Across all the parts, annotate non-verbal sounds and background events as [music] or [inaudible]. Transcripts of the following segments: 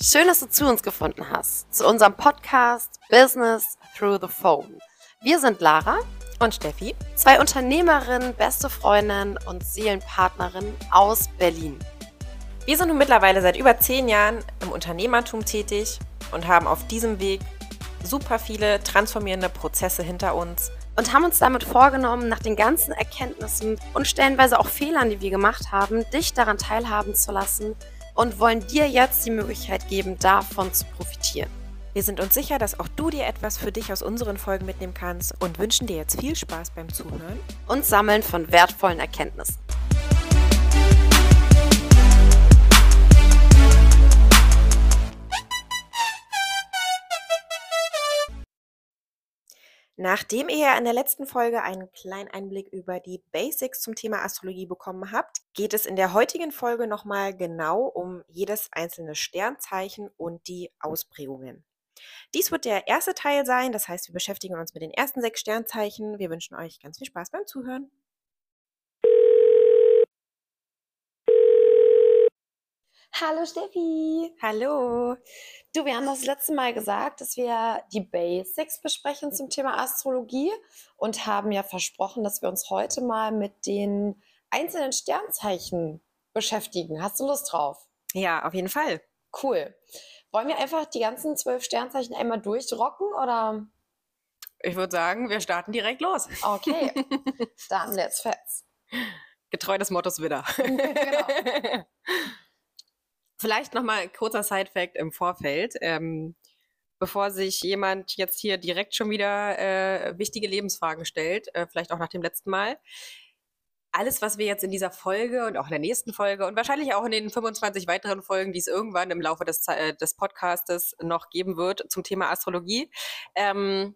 Schön, dass du zu uns gefunden hast, zu unserem Podcast Business Through the Phone. Wir sind Lara und Steffi, zwei Unternehmerinnen, beste Freundinnen und Seelenpartnerinnen aus Berlin. Wir sind nun mittlerweile seit über zehn Jahren im Unternehmertum tätig und haben auf diesem Weg super viele transformierende Prozesse hinter uns und haben uns damit vorgenommen, nach den ganzen Erkenntnissen und stellenweise auch Fehlern, die wir gemacht haben, dich daran teilhaben zu lassen und wollen dir jetzt die Möglichkeit geben, davon zu profitieren. Wir sind uns sicher, dass auch du dir etwas für dich aus unseren Folgen mitnehmen kannst und wünschen dir jetzt viel Spaß beim Zuhören und Sammeln von wertvollen Erkenntnissen. Nachdem ihr in der letzten Folge einen kleinen Einblick über die Basics zum Thema Astrologie bekommen habt, geht es in der heutigen Folge nochmal genau um jedes einzelne Sternzeichen und die Ausprägungen. Dies wird der erste Teil sein, das heißt, wir beschäftigen uns mit den ersten sechs Sternzeichen. Wir wünschen euch ganz viel Spaß beim Zuhören. Hallo Steffi. Hallo. Du, wir haben das letzte Mal gesagt, dass wir die Basics besprechen zum Thema Astrologie und haben ja versprochen, dass wir uns heute mal mit den einzelnen Sternzeichen beschäftigen. Hast du Lust drauf? Ja, auf jeden Fall. Cool. Wollen wir einfach die ganzen zwölf Sternzeichen einmal durchrocken oder? Ich würde sagen, wir starten direkt los. Okay. [laughs] Dann let's fest. Getreu des Mottos wieder. [laughs] genau. [laughs] Vielleicht nochmal kurzer Side-Fact im Vorfeld. Ähm, bevor sich jemand jetzt hier direkt schon wieder äh, wichtige Lebensfragen stellt, äh, vielleicht auch nach dem letzten Mal. Alles, was wir jetzt in dieser Folge und auch in der nächsten Folge und wahrscheinlich auch in den 25 weiteren Folgen, die es irgendwann im Laufe des, äh, des Podcastes noch geben wird zum Thema Astrologie, ähm,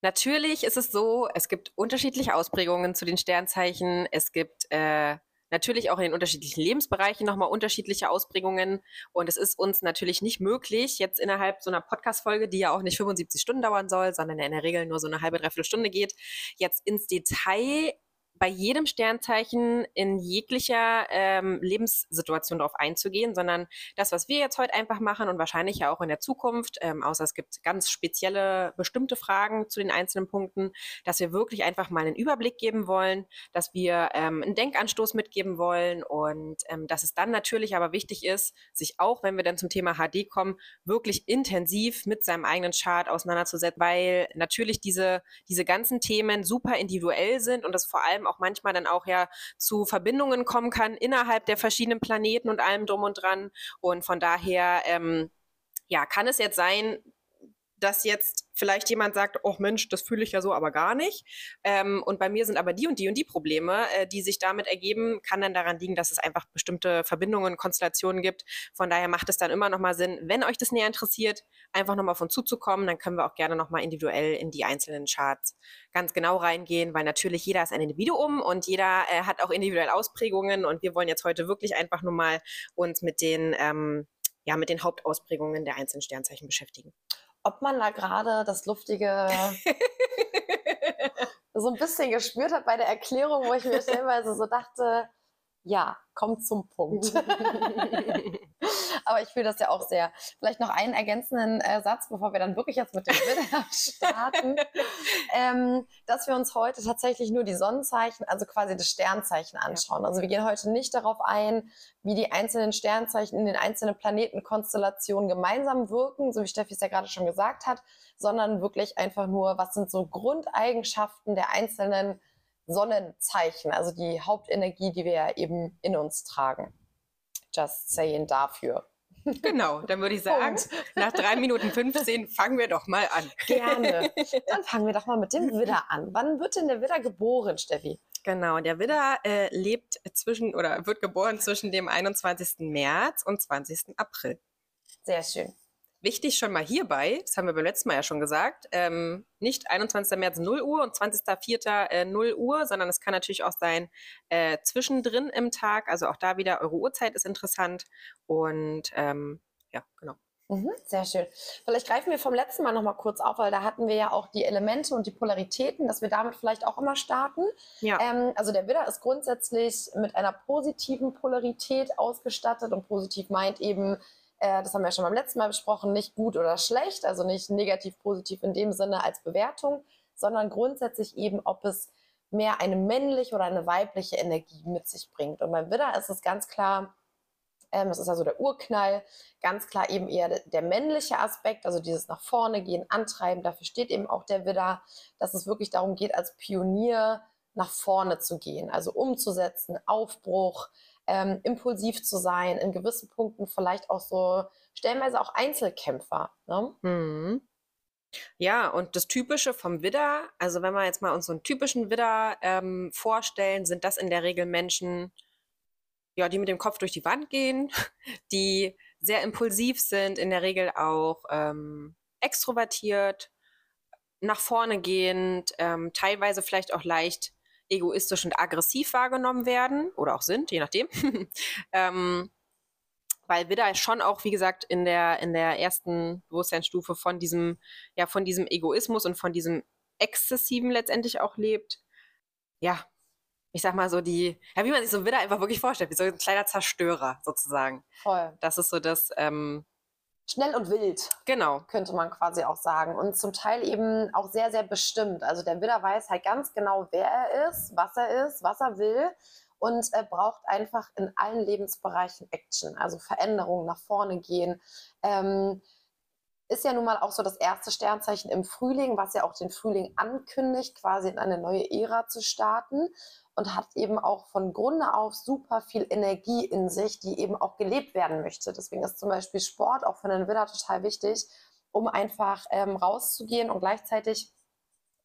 Natürlich ist es so, es gibt unterschiedliche Ausprägungen zu den Sternzeichen. Es gibt äh, natürlich auch in den unterschiedlichen Lebensbereichen nochmal unterschiedliche Ausprägungen. Und es ist uns natürlich nicht möglich, jetzt innerhalb so einer Podcast-Folge, die ja auch nicht 75 Stunden dauern soll, sondern in der Regel nur so eine halbe, dreiviertel Stunde geht, jetzt ins Detail bei jedem Sternzeichen in jeglicher ähm, Lebenssituation darauf einzugehen, sondern das, was wir jetzt heute einfach machen und wahrscheinlich ja auch in der Zukunft, ähm, außer es gibt ganz spezielle, bestimmte Fragen zu den einzelnen Punkten, dass wir wirklich einfach mal einen Überblick geben wollen, dass wir ähm, einen Denkanstoß mitgeben wollen und ähm, dass es dann natürlich aber wichtig ist, sich auch, wenn wir dann zum Thema HD kommen, wirklich intensiv mit seinem eigenen Chart auseinanderzusetzen, weil natürlich diese, diese ganzen Themen super individuell sind und das vor allem auch manchmal dann auch ja zu Verbindungen kommen kann innerhalb der verschiedenen Planeten und allem drum und dran. Und von daher, ähm, ja, kann es jetzt sein, dass jetzt vielleicht jemand sagt, oh Mensch, das fühle ich ja so aber gar nicht. Ähm, und bei mir sind aber die und die und die Probleme, äh, die sich damit ergeben, kann dann daran liegen, dass es einfach bestimmte Verbindungen, Konstellationen gibt. Von daher macht es dann immer nochmal Sinn, wenn euch das näher interessiert, einfach nochmal auf uns zuzukommen. Dann können wir auch gerne nochmal individuell in die einzelnen Charts ganz genau reingehen, weil natürlich jeder ist ein Individuum und jeder äh, hat auch individuelle Ausprägungen. Und wir wollen jetzt heute wirklich einfach nur mal uns mit den, ähm, ja, mit den Hauptausprägungen der einzelnen Sternzeichen beschäftigen ob man da gerade das luftige [laughs] so ein bisschen gespürt hat bei der Erklärung, wo ich mir stellenweise so dachte, ja, kommt zum Punkt. [laughs] Aber ich fühle das ja auch sehr. Vielleicht noch einen ergänzenden äh, Satz, bevor wir dann wirklich jetzt mit dem Widder [laughs] starten, ähm, dass wir uns heute tatsächlich nur die Sonnenzeichen, also quasi das Sternzeichen anschauen. Also wir gehen heute nicht darauf ein, wie die einzelnen Sternzeichen in den einzelnen Planetenkonstellationen gemeinsam wirken, so wie Steffi es ja gerade schon gesagt hat, sondern wirklich einfach nur, was sind so Grundeigenschaften der einzelnen Sonnenzeichen, also die Hauptenergie, die wir ja eben in uns tragen. Just saying dafür. Genau, dann würde ich [laughs] sagen, nach drei Minuten 15 fangen wir doch mal an. Gerne. [laughs] Dann fangen wir doch mal mit dem Widder an. Wann wird denn der Widder geboren, Steffi? Genau, der Widder äh, lebt zwischen oder wird geboren zwischen dem 21. März und 20. April. Sehr schön. Wichtig schon mal hierbei, das haben wir beim letzten Mal ja schon gesagt, ähm, nicht 21. März 0 Uhr und 20.04. Äh, 0 Uhr, sondern es kann natürlich auch sein äh, zwischendrin im Tag. Also auch da wieder eure Uhrzeit ist interessant. Und ähm, ja, genau. Mhm, sehr schön. Vielleicht greifen wir vom letzten Mal nochmal kurz auf, weil da hatten wir ja auch die Elemente und die Polaritäten, dass wir damit vielleicht auch immer starten. Ja. Ähm, also der Widder ist grundsätzlich mit einer positiven Polarität ausgestattet und positiv meint eben, äh, das haben wir schon beim letzten Mal besprochen, nicht gut oder schlecht, also nicht negativ, positiv in dem Sinne als Bewertung, sondern grundsätzlich eben, ob es mehr eine männliche oder eine weibliche Energie mit sich bringt. Und beim Widder ist es ganz klar, ähm, das ist also der Urknall, ganz klar eben eher der männliche Aspekt, also dieses nach vorne gehen, antreiben. Dafür steht eben auch der Widder, dass es wirklich darum geht, als Pionier nach vorne zu gehen, also umzusetzen, Aufbruch, ähm, impulsiv zu sein, in gewissen Punkten vielleicht auch so stellenweise auch Einzelkämpfer. Ne? Mhm. Ja, und das Typische vom Widder, also wenn wir jetzt mal uns so einen typischen Widder ähm, vorstellen, sind das in der Regel Menschen, ja, die mit dem Kopf durch die Wand gehen, [laughs] die sehr impulsiv sind, in der Regel auch ähm, extrovertiert, nach vorne gehend, ähm, teilweise vielleicht auch leicht egoistisch und aggressiv wahrgenommen werden oder auch sind, je nachdem. [laughs] ähm, weil Widder schon auch, wie gesagt, in der, in der ersten Bewusstseinsstufe von diesem, ja, von diesem Egoismus und von diesem Exzessiven letztendlich auch lebt. Ja, ich sag mal so die, ja, wie man sich so Widder einfach wirklich vorstellt, wie so ein kleiner Zerstörer sozusagen. Voll. Das ist so das, ähm, Schnell und wild. Genau. Könnte man quasi auch sagen. Und zum Teil eben auch sehr, sehr bestimmt. Also der Widder weiß halt ganz genau, wer er ist, was er ist, was er will und er braucht einfach in allen Lebensbereichen Action, also Veränderungen nach vorne gehen. Ähm, ist ja nun mal auch so das erste Sternzeichen im Frühling, was ja auch den Frühling ankündigt, quasi in eine neue Ära zu starten und hat eben auch von Grunde auf super viel Energie in sich, die eben auch gelebt werden möchte. Deswegen ist zum Beispiel Sport auch für den Widder total wichtig, um einfach ähm, rauszugehen und gleichzeitig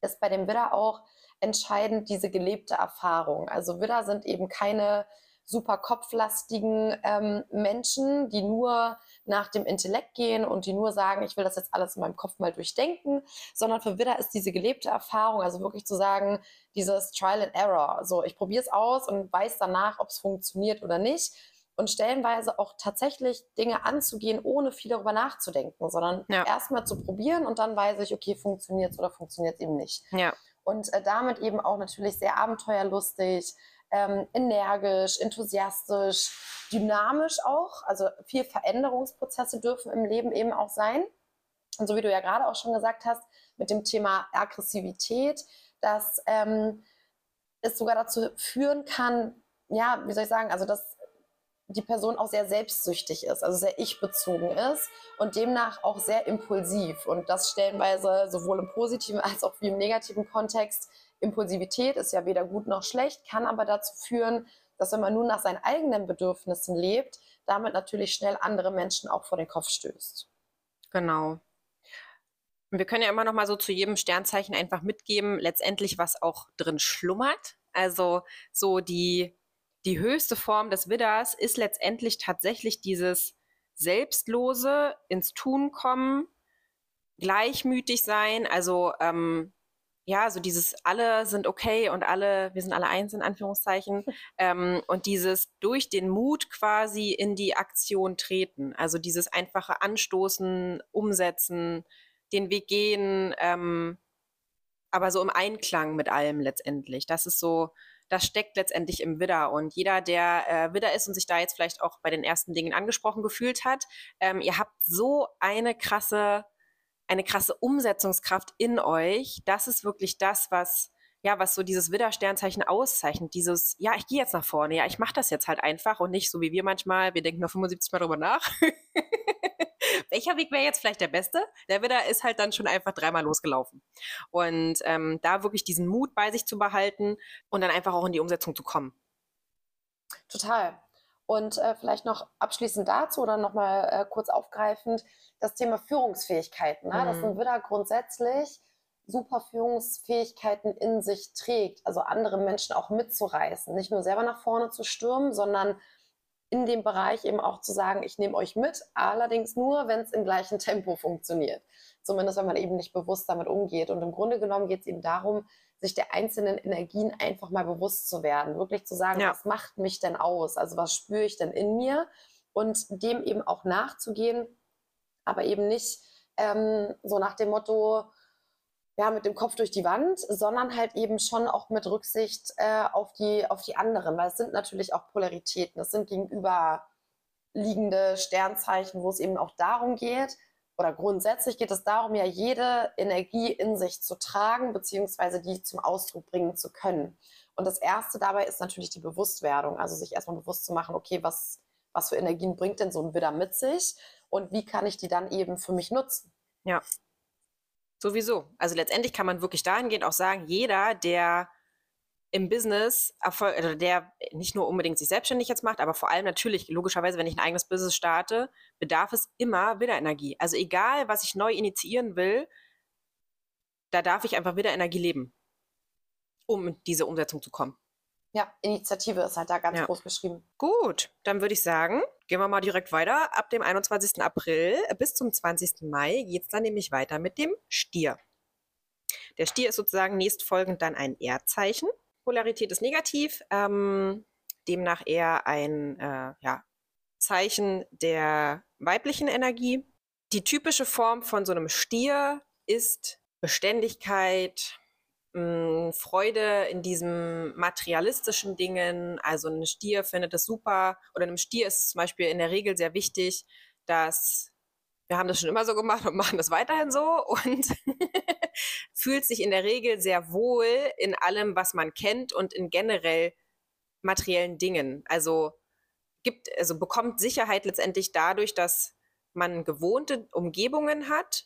ist bei dem Widder auch entscheidend diese gelebte Erfahrung. Also Widder sind eben keine super kopflastigen ähm, Menschen, die nur nach dem Intellekt gehen und die nur sagen, ich will das jetzt alles in meinem Kopf mal durchdenken, sondern für Widder ist diese gelebte Erfahrung, also wirklich zu sagen, dieses Trial and Error, so ich probiere es aus und weiß danach, ob es funktioniert oder nicht und stellenweise auch tatsächlich Dinge anzugehen, ohne viel darüber nachzudenken, sondern ja. erstmal zu probieren und dann weiß ich, okay, funktioniert es oder funktioniert es eben nicht. Ja und äh, damit eben auch natürlich sehr abenteuerlustig, ähm, energisch, enthusiastisch, dynamisch auch. Also viel Veränderungsprozesse dürfen im Leben eben auch sein. Und so wie du ja gerade auch schon gesagt hast, mit dem Thema Aggressivität, dass ähm, es sogar dazu führen kann, ja, wie soll ich sagen, also dass die Person auch sehr selbstsüchtig ist, also sehr ich-bezogen ist und demnach auch sehr impulsiv. Und das stellenweise sowohl im positiven als auch wie im negativen Kontext. Impulsivität ist ja weder gut noch schlecht, kann aber dazu führen, dass wenn man nur nach seinen eigenen Bedürfnissen lebt, damit natürlich schnell andere Menschen auch vor den Kopf stößt. Genau. Und wir können ja immer noch mal so zu jedem Sternzeichen einfach mitgeben, letztendlich was auch drin schlummert. Also so die die höchste Form des Widders ist letztendlich tatsächlich dieses selbstlose ins Tun kommen, gleichmütig sein, also ähm, ja, so dieses alle sind okay und alle, wir sind alle eins in Anführungszeichen, [laughs] ähm, und dieses durch den Mut quasi in die Aktion treten, also dieses einfache Anstoßen, Umsetzen, den Weg gehen, ähm, aber so im Einklang mit allem letztendlich. Das ist so das steckt letztendlich im Widder. Und jeder, der äh, Widder ist und sich da jetzt vielleicht auch bei den ersten Dingen angesprochen gefühlt hat, ähm, ihr habt so eine krasse, eine krasse Umsetzungskraft in euch. Das ist wirklich das, was ja, was so dieses Widder-Sternzeichen auszeichnet, dieses, ja, ich gehe jetzt nach vorne, ja, ich mache das jetzt halt einfach und nicht so wie wir manchmal, wir denken nur 75 Mal drüber nach. [laughs] welcher Weg wäre jetzt vielleicht der beste? Der Widder ist halt dann schon einfach dreimal losgelaufen. Und ähm, da wirklich diesen Mut bei sich zu behalten und dann einfach auch in die Umsetzung zu kommen. Total. Und äh, vielleicht noch abschließend dazu oder nochmal äh, kurz aufgreifend das Thema Führungsfähigkeiten. Ne? Mhm. Dass ein Widder grundsätzlich super Führungsfähigkeiten in sich trägt, also andere Menschen auch mitzureißen, nicht nur selber nach vorne zu stürmen, sondern in dem Bereich eben auch zu sagen, ich nehme euch mit, allerdings nur, wenn es im gleichen Tempo funktioniert. Zumindest wenn man eben nicht bewusst damit umgeht. Und im Grunde genommen geht es eben darum, sich der einzelnen Energien einfach mal bewusst zu werden, wirklich zu sagen, ja. was macht mich denn aus? Also was spüre ich denn in mir? Und dem eben auch nachzugehen, aber eben nicht ähm, so nach dem Motto, ja, mit dem Kopf durch die Wand, sondern halt eben schon auch mit Rücksicht äh, auf, die, auf die anderen, weil es sind natürlich auch Polaritäten, es sind gegenüber liegende Sternzeichen, wo es eben auch darum geht, oder grundsätzlich geht es darum, ja jede Energie in sich zu tragen, beziehungsweise die zum Ausdruck bringen zu können. Und das Erste dabei ist natürlich die Bewusstwerdung, also sich erstmal bewusst zu machen, okay, was, was für Energien bringt denn so ein Widder mit sich und wie kann ich die dann eben für mich nutzen? Ja. Sowieso. Also letztendlich kann man wirklich dahingehend auch sagen, jeder, der im Business Erfolg, also der nicht nur unbedingt sich selbstständig jetzt macht, aber vor allem natürlich, logischerweise, wenn ich ein eigenes Business starte, bedarf es immer Widderenergie. Also egal, was ich neu initiieren will, da darf ich einfach Widderenergie leben, um in diese Umsetzung zu kommen. Ja, Initiative ist halt da ganz ja. groß geschrieben. Gut, dann würde ich sagen, gehen wir mal direkt weiter. Ab dem 21. April bis zum 20. Mai geht es dann nämlich weiter mit dem Stier. Der Stier ist sozusagen nächstfolgend dann ein Erdzeichen. Polarität ist negativ, ähm, demnach eher ein äh, ja, Zeichen der weiblichen Energie. Die typische Form von so einem Stier ist Beständigkeit, mh, hm, Freude in diesen materialistischen Dingen. Also ein Stier findet es super oder einem Stier ist es zum Beispiel in der Regel sehr wichtig, dass wir haben das schon immer so gemacht und machen das weiterhin so und [laughs] fühlt sich in der Regel sehr wohl in allem, was man kennt und in generell materiellen Dingen. Also gibt, also bekommt Sicherheit letztendlich dadurch, dass man gewohnte Umgebungen hat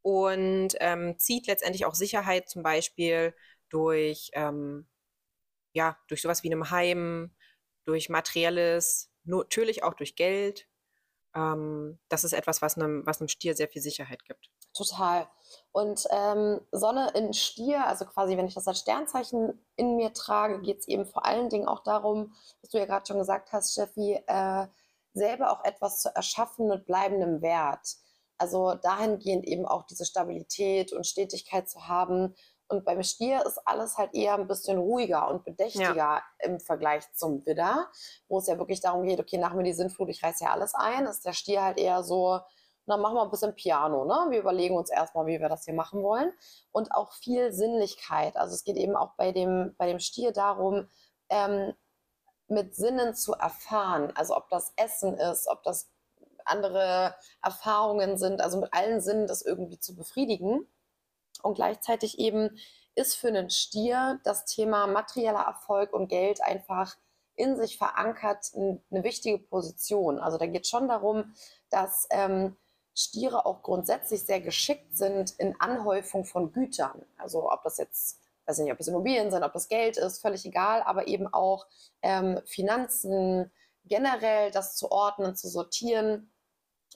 und ähm, zieht letztendlich auch Sicherheit zum Beispiel durch, ähm, ja, durch sowas wie einem Heim, durch materielles, natürlich auch durch Geld. Ähm, das ist etwas, was einem, was einem Stier sehr viel Sicherheit gibt. Total. Und ähm, Sonne in Stier, also quasi, wenn ich das als Sternzeichen in mir trage, geht es eben vor allen Dingen auch darum, was du ja gerade schon gesagt hast, Steffi, äh, selber auch etwas zu erschaffen mit bleibendem Wert. Also dahingehend eben auch diese Stabilität und Stetigkeit zu haben. Und beim Stier ist alles halt eher ein bisschen ruhiger und bedächtiger ja. im Vergleich zum Widder, wo es ja wirklich darum geht, okay, nach mir die Sintflut, ich reiße ja alles ein, ist der Stier halt eher so, dann machen wir ein bisschen Piano. Ne? Wir überlegen uns erstmal, wie wir das hier machen wollen. Und auch viel Sinnlichkeit. Also es geht eben auch bei dem, bei dem Stier darum, ähm, mit Sinnen zu erfahren. Also ob das Essen ist, ob das andere Erfahrungen sind, also mit allen Sinnen das irgendwie zu befriedigen. Und gleichzeitig eben ist für einen Stier das Thema materieller Erfolg und Geld einfach in sich verankert eine wichtige Position. Also da geht es schon darum, dass ähm, Stiere auch grundsätzlich sehr geschickt sind in Anhäufung von Gütern. Also ob das jetzt, weiß nicht, ob es Immobilien sind, ob das Geld ist, völlig egal, aber eben auch ähm, Finanzen, generell das zu ordnen, zu sortieren.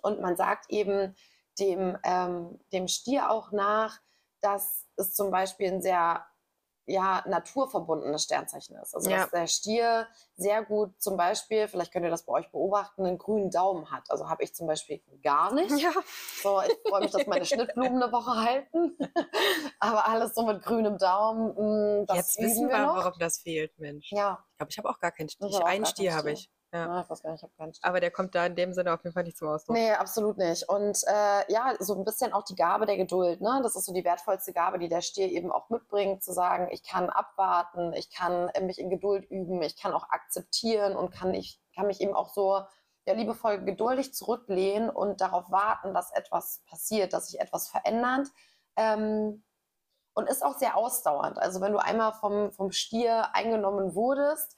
Und man sagt eben dem, ähm, dem Stier auch nach, dass es zum Beispiel ein sehr ja, naturverbundenes Sternzeichen ist. Also ja. dass der Stier sehr gut zum Beispiel, vielleicht könnt ihr das bei euch beobachten, einen grünen Daumen hat. Also habe ich zum Beispiel gar nicht. Ja. So, ich freue mich, dass meine Schnittblumen eine Woche halten. [laughs] Aber alles so mit grünem Daumen, mh, mm, das Jetzt wissen wir, noch. warum das fehlt, Mensch. Ja. Ich glaube, ich habe auch gar keinen Stier. Einen Stier habe ich. Ja. Ah, ich weiß gar nicht, ich habe keinen Stier. Aber der kommt da in dem Sinne auf jeden Fall nicht zum Ausdruck. Nee, absolut nicht. Und äh, ja, so ein bisschen auch die Gabe der Geduld. Ne? Das ist so die wertvollste Gabe, die der Stier eben auch mitbringt, zu sagen, ich kann abwarten, ich kann mich in Geduld üben, ich kann auch akzeptieren und kann, ich, kann mich eben auch so ja, liebevoll geduldig zurücklehnen und darauf warten, dass etwas passiert, dass sich etwas verändert. Ähm, und ist auch sehr ausdauernd. Also wenn du einmal vom, vom Stier eingenommen wurdest,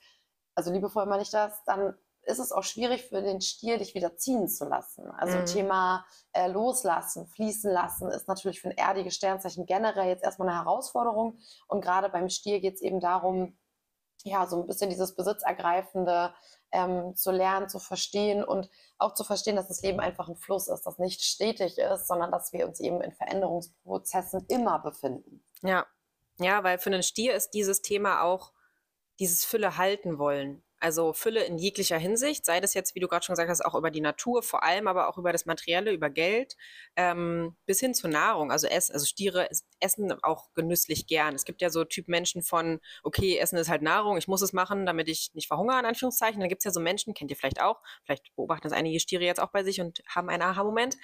also liebevoll meine ich das, dann ist es auch schwierig für den Stier, dich wieder ziehen zu lassen. Also mhm. Thema äh, loslassen, fließen lassen ist natürlich für ein erdiges Sternzeichen generell jetzt erstmal eine Herausforderung. Und gerade beim Stier geht es eben darum, ja, so ein bisschen dieses Besitzergreifende ähm, zu lernen, zu verstehen und auch zu verstehen, dass das Leben einfach ein Fluss ist, das nicht stetig ist, sondern dass wir uns eben in Veränderungsprozessen immer befinden. Ja, ja, weil für einen Stier ist dieses Thema auch dieses Fülle halten wollen. Also Fülle in jeglicher Hinsicht, sei das jetzt, wie du gerade schon gesagt hast, auch über die Natur, vor allem aber auch über das Materielle, über Geld, ähm, bis hin zur Nahrung. Also Essen, also Stiere essen auch genüsslich gern. Es gibt ja so Typ Menschen von, okay, Essen ist halt Nahrung, ich muss es machen, damit ich nicht verhungere, in Anführungszeichen. Dann gibt es ja so Menschen, kennt ihr vielleicht auch, vielleicht beobachten das einige Stiere jetzt auch bei sich und haben einen Aha-Moment.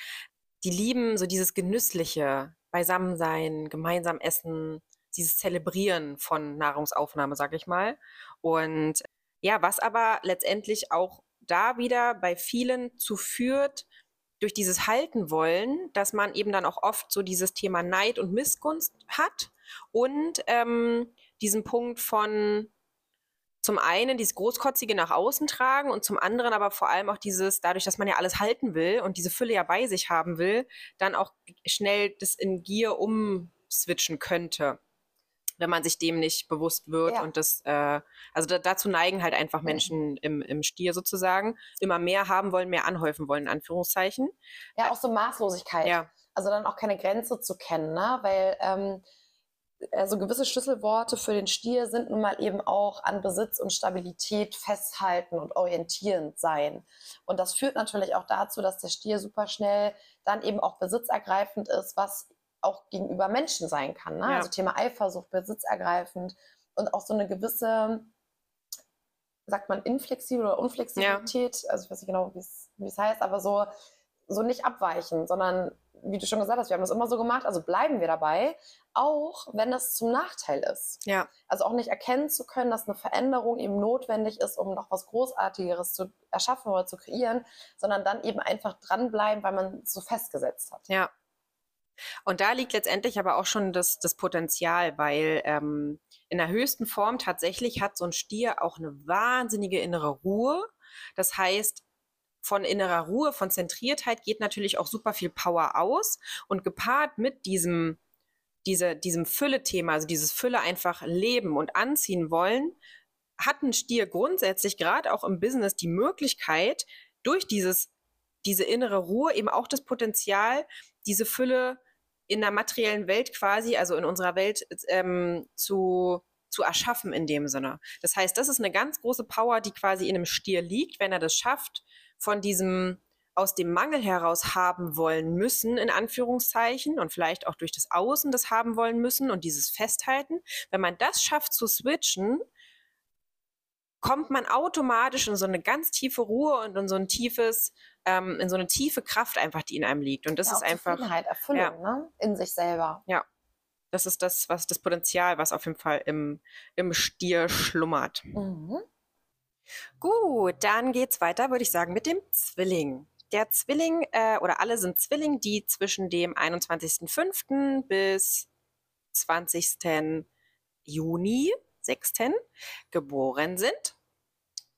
Die lieben so dieses Genüssliche, Beisammensein, gemeinsam essen, dieses Zelebrieren von Nahrungsaufnahme, sag ich mal. Und ja, was aber letztendlich auch da wieder bei vielen zu führt, durch dieses Halten wollen, dass man eben dann auch oft so dieses Thema Neid und Missgunst hat und ähm, diesen Punkt von zum einen dieses Großkotzige nach außen tragen und zum anderen aber vor allem auch dieses, dadurch, dass man ja alles halten will und diese Fülle ja bei sich haben will, dann auch schnell das in Gier umswitchen könnte wenn man sich dem nicht bewusst wird. Ja. Und das, äh, also da, dazu neigen halt einfach Menschen im, im Stier sozusagen, immer mehr haben wollen, mehr anhäufen wollen, in Anführungszeichen. Ja, auch so Maßlosigkeit. Ja. Also dann auch keine Grenze zu kennen, ne? Weil ähm, also gewisse Schlüsselworte für den Stier sind nun mal eben auch an Besitz und Stabilität festhalten und orientierend sein. Und das führt natürlich auch dazu, dass der Stier super schnell dann eben auch besitzergreifend ist, was auch gegenüber Menschen sein kann. Ne? Ja. Also Thema Eifersucht, besitzergreifend und auch so eine gewisse, sagt man, inflexible oder Unflexibilität. Ja. Also ich weiß nicht genau, wie es heißt, aber so, so nicht abweichen, sondern wie du schon gesagt hast, wir haben das immer so gemacht, also bleiben wir dabei, auch wenn das zum Nachteil ist. Ja. Also auch nicht erkennen zu können, dass eine Veränderung eben notwendig ist, um noch was Großartigeres zu erschaffen oder zu kreieren, sondern dann eben einfach dranbleiben, weil man es so festgesetzt hat. Ja, und da liegt letztendlich aber auch schon das, das Potenzial, weil ähm, in der höchsten Form tatsächlich hat so ein Stier auch eine wahnsinnige innere Ruhe. Das heißt, von innerer Ruhe, von Zentriertheit geht natürlich auch super viel Power aus. Und gepaart mit diesem, diese, diesem Fülle-Thema, also dieses Fülle einfach leben und anziehen wollen, hat ein Stier grundsätzlich gerade auch im Business die Möglichkeit, durch dieses, diese innere Ruhe eben auch das Potenzial, diese Fülle in der materiellen Welt quasi, also in unserer Welt ähm, zu, zu erschaffen in dem Sinne. Das heißt, das ist eine ganz große Power, die quasi in einem Stier liegt, wenn er das schafft, von diesem aus dem Mangel heraus haben wollen müssen, in Anführungszeichen, und vielleicht auch durch das Außen das haben wollen müssen und dieses Festhalten. Wenn man das schafft zu switchen, kommt man automatisch in so eine ganz tiefe Ruhe und in so ein tiefes, ähm, in so eine tiefe Kraft einfach, die in einem liegt. Und das ja, ist einfach. Erfüllung, ja. ne? In sich selber. Ja. Das ist das, was das Potenzial, was auf jeden Fall im, im Stier schlummert. Mhm. Gut, dann geht's weiter, würde ich sagen, mit dem Zwilling. Der Zwilling, äh, oder alle sind Zwilling, die zwischen dem 21.05. bis 20. Juni 6. geboren sind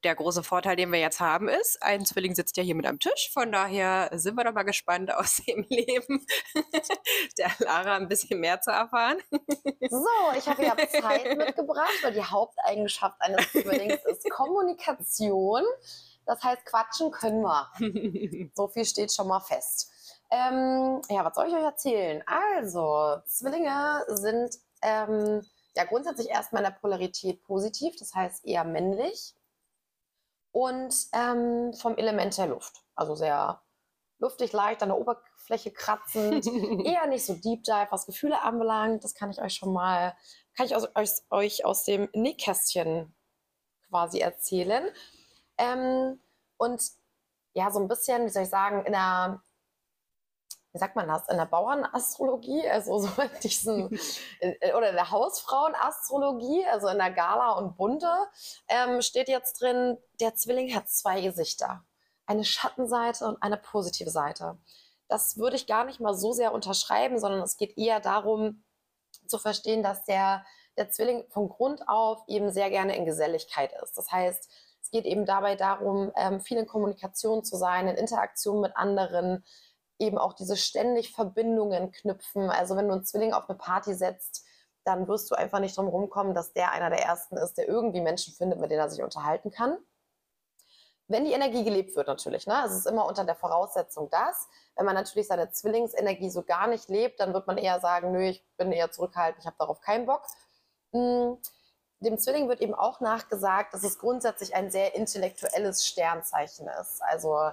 der große Vorteil, den wir jetzt haben, ist, ein Zwilling sitzt ja hier mit am Tisch. Von daher sind wir doch mal gespannt aus [laughs] dem Leben der Lara ein bisschen mehr zu erfahren. so, ich habe ja Zeit mitgebracht, weil die Haupteigenschaft eines Zwillings ist Kommunikation. Das heißt, quatschen können wir. [laughs] So viel steht schon mal fest. Ähm, ja, was soll ich euch erzählen? Also, Zwillinge sind ähm, ja grundsätzlich erstmal in der Polarität positiv, das heißt eher männlich und ähm, vom Element der Luft. Also sehr luftig, leicht an der Oberfläche kratzend, [laughs] eher nicht so Deep Dive, was Gefühle anbelangt. Das kann ich euch schon mal, kann ich aus, euch, euch aus dem Nähkästchen quasi erzählen. Ähm, und ja, so ein bisschen, wie soll ich sagen, in der wie sagt man das, in der Bauernastrologie, also so [laughs] in diesen, oder in der Hausfrauenastrologie, also in der Gala und Bunte, ähm, steht jetzt drin, der Zwilling hat zwei Gesichter. Eine Schattenseite und eine positive Seite. Das würde ich gar nicht mal so sehr unterschreiben, sondern es geht eher darum zu verstehen, dass der, der Zwilling von Grund auf eben sehr gerne in Geselligkeit ist. Das heißt, es geht eben dabei darum, ähm, viel in Kommunikation zu sein, in Interaktion mit anderen, eben auch diese ständig Verbindungen knüpfen. Also wenn du einen Zwilling auf eine Party setzt, dann wirst du einfach nicht drum rumkommen, dass der einer der ersten ist, der irgendwie Menschen findet, mit denen er sich unterhalten kann. Wenn die Energie gelebt wird natürlich, ne? Es ist immer unter der Voraussetzung, dass, wenn man natürlich seine Zwillingsenergie so gar nicht lebt, dann wird man eher sagen, nö, ich bin eher zurückhaltend, ich habe darauf keinen Bock. Hm, dem Zwilling wird eben auch nachgesagt, dass es grundsätzlich ein sehr intellektuelles Sternzeichen ist. Also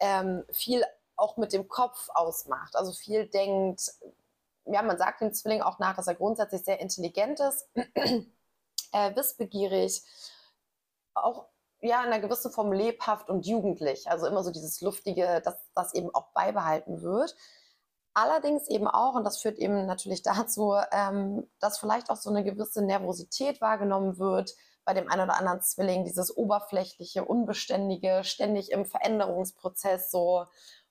ähm, viel auch mit dem Kopf ausmacht. Also viel denkt, ja, man sagt dem Zwilling auch nach, dass er grundsätzlich sehr intelligent ist, [clears throat] äh, wissbegierig, auch ja in einer gewissen Form lebhaft und jugendlich. Also immer so dieses Luftige, dass das eben auch beibehalten wird. Allerdings eben auch, und das führt eben natürlich [laughs] dazu, ähm, dass vielleicht auch so eine gewisse Nervosität wahrgenommen wird, bei dem einen oder anderen Zwilling dieses oberflächliche, unbeständige, ständig im Veränderungsprozess, so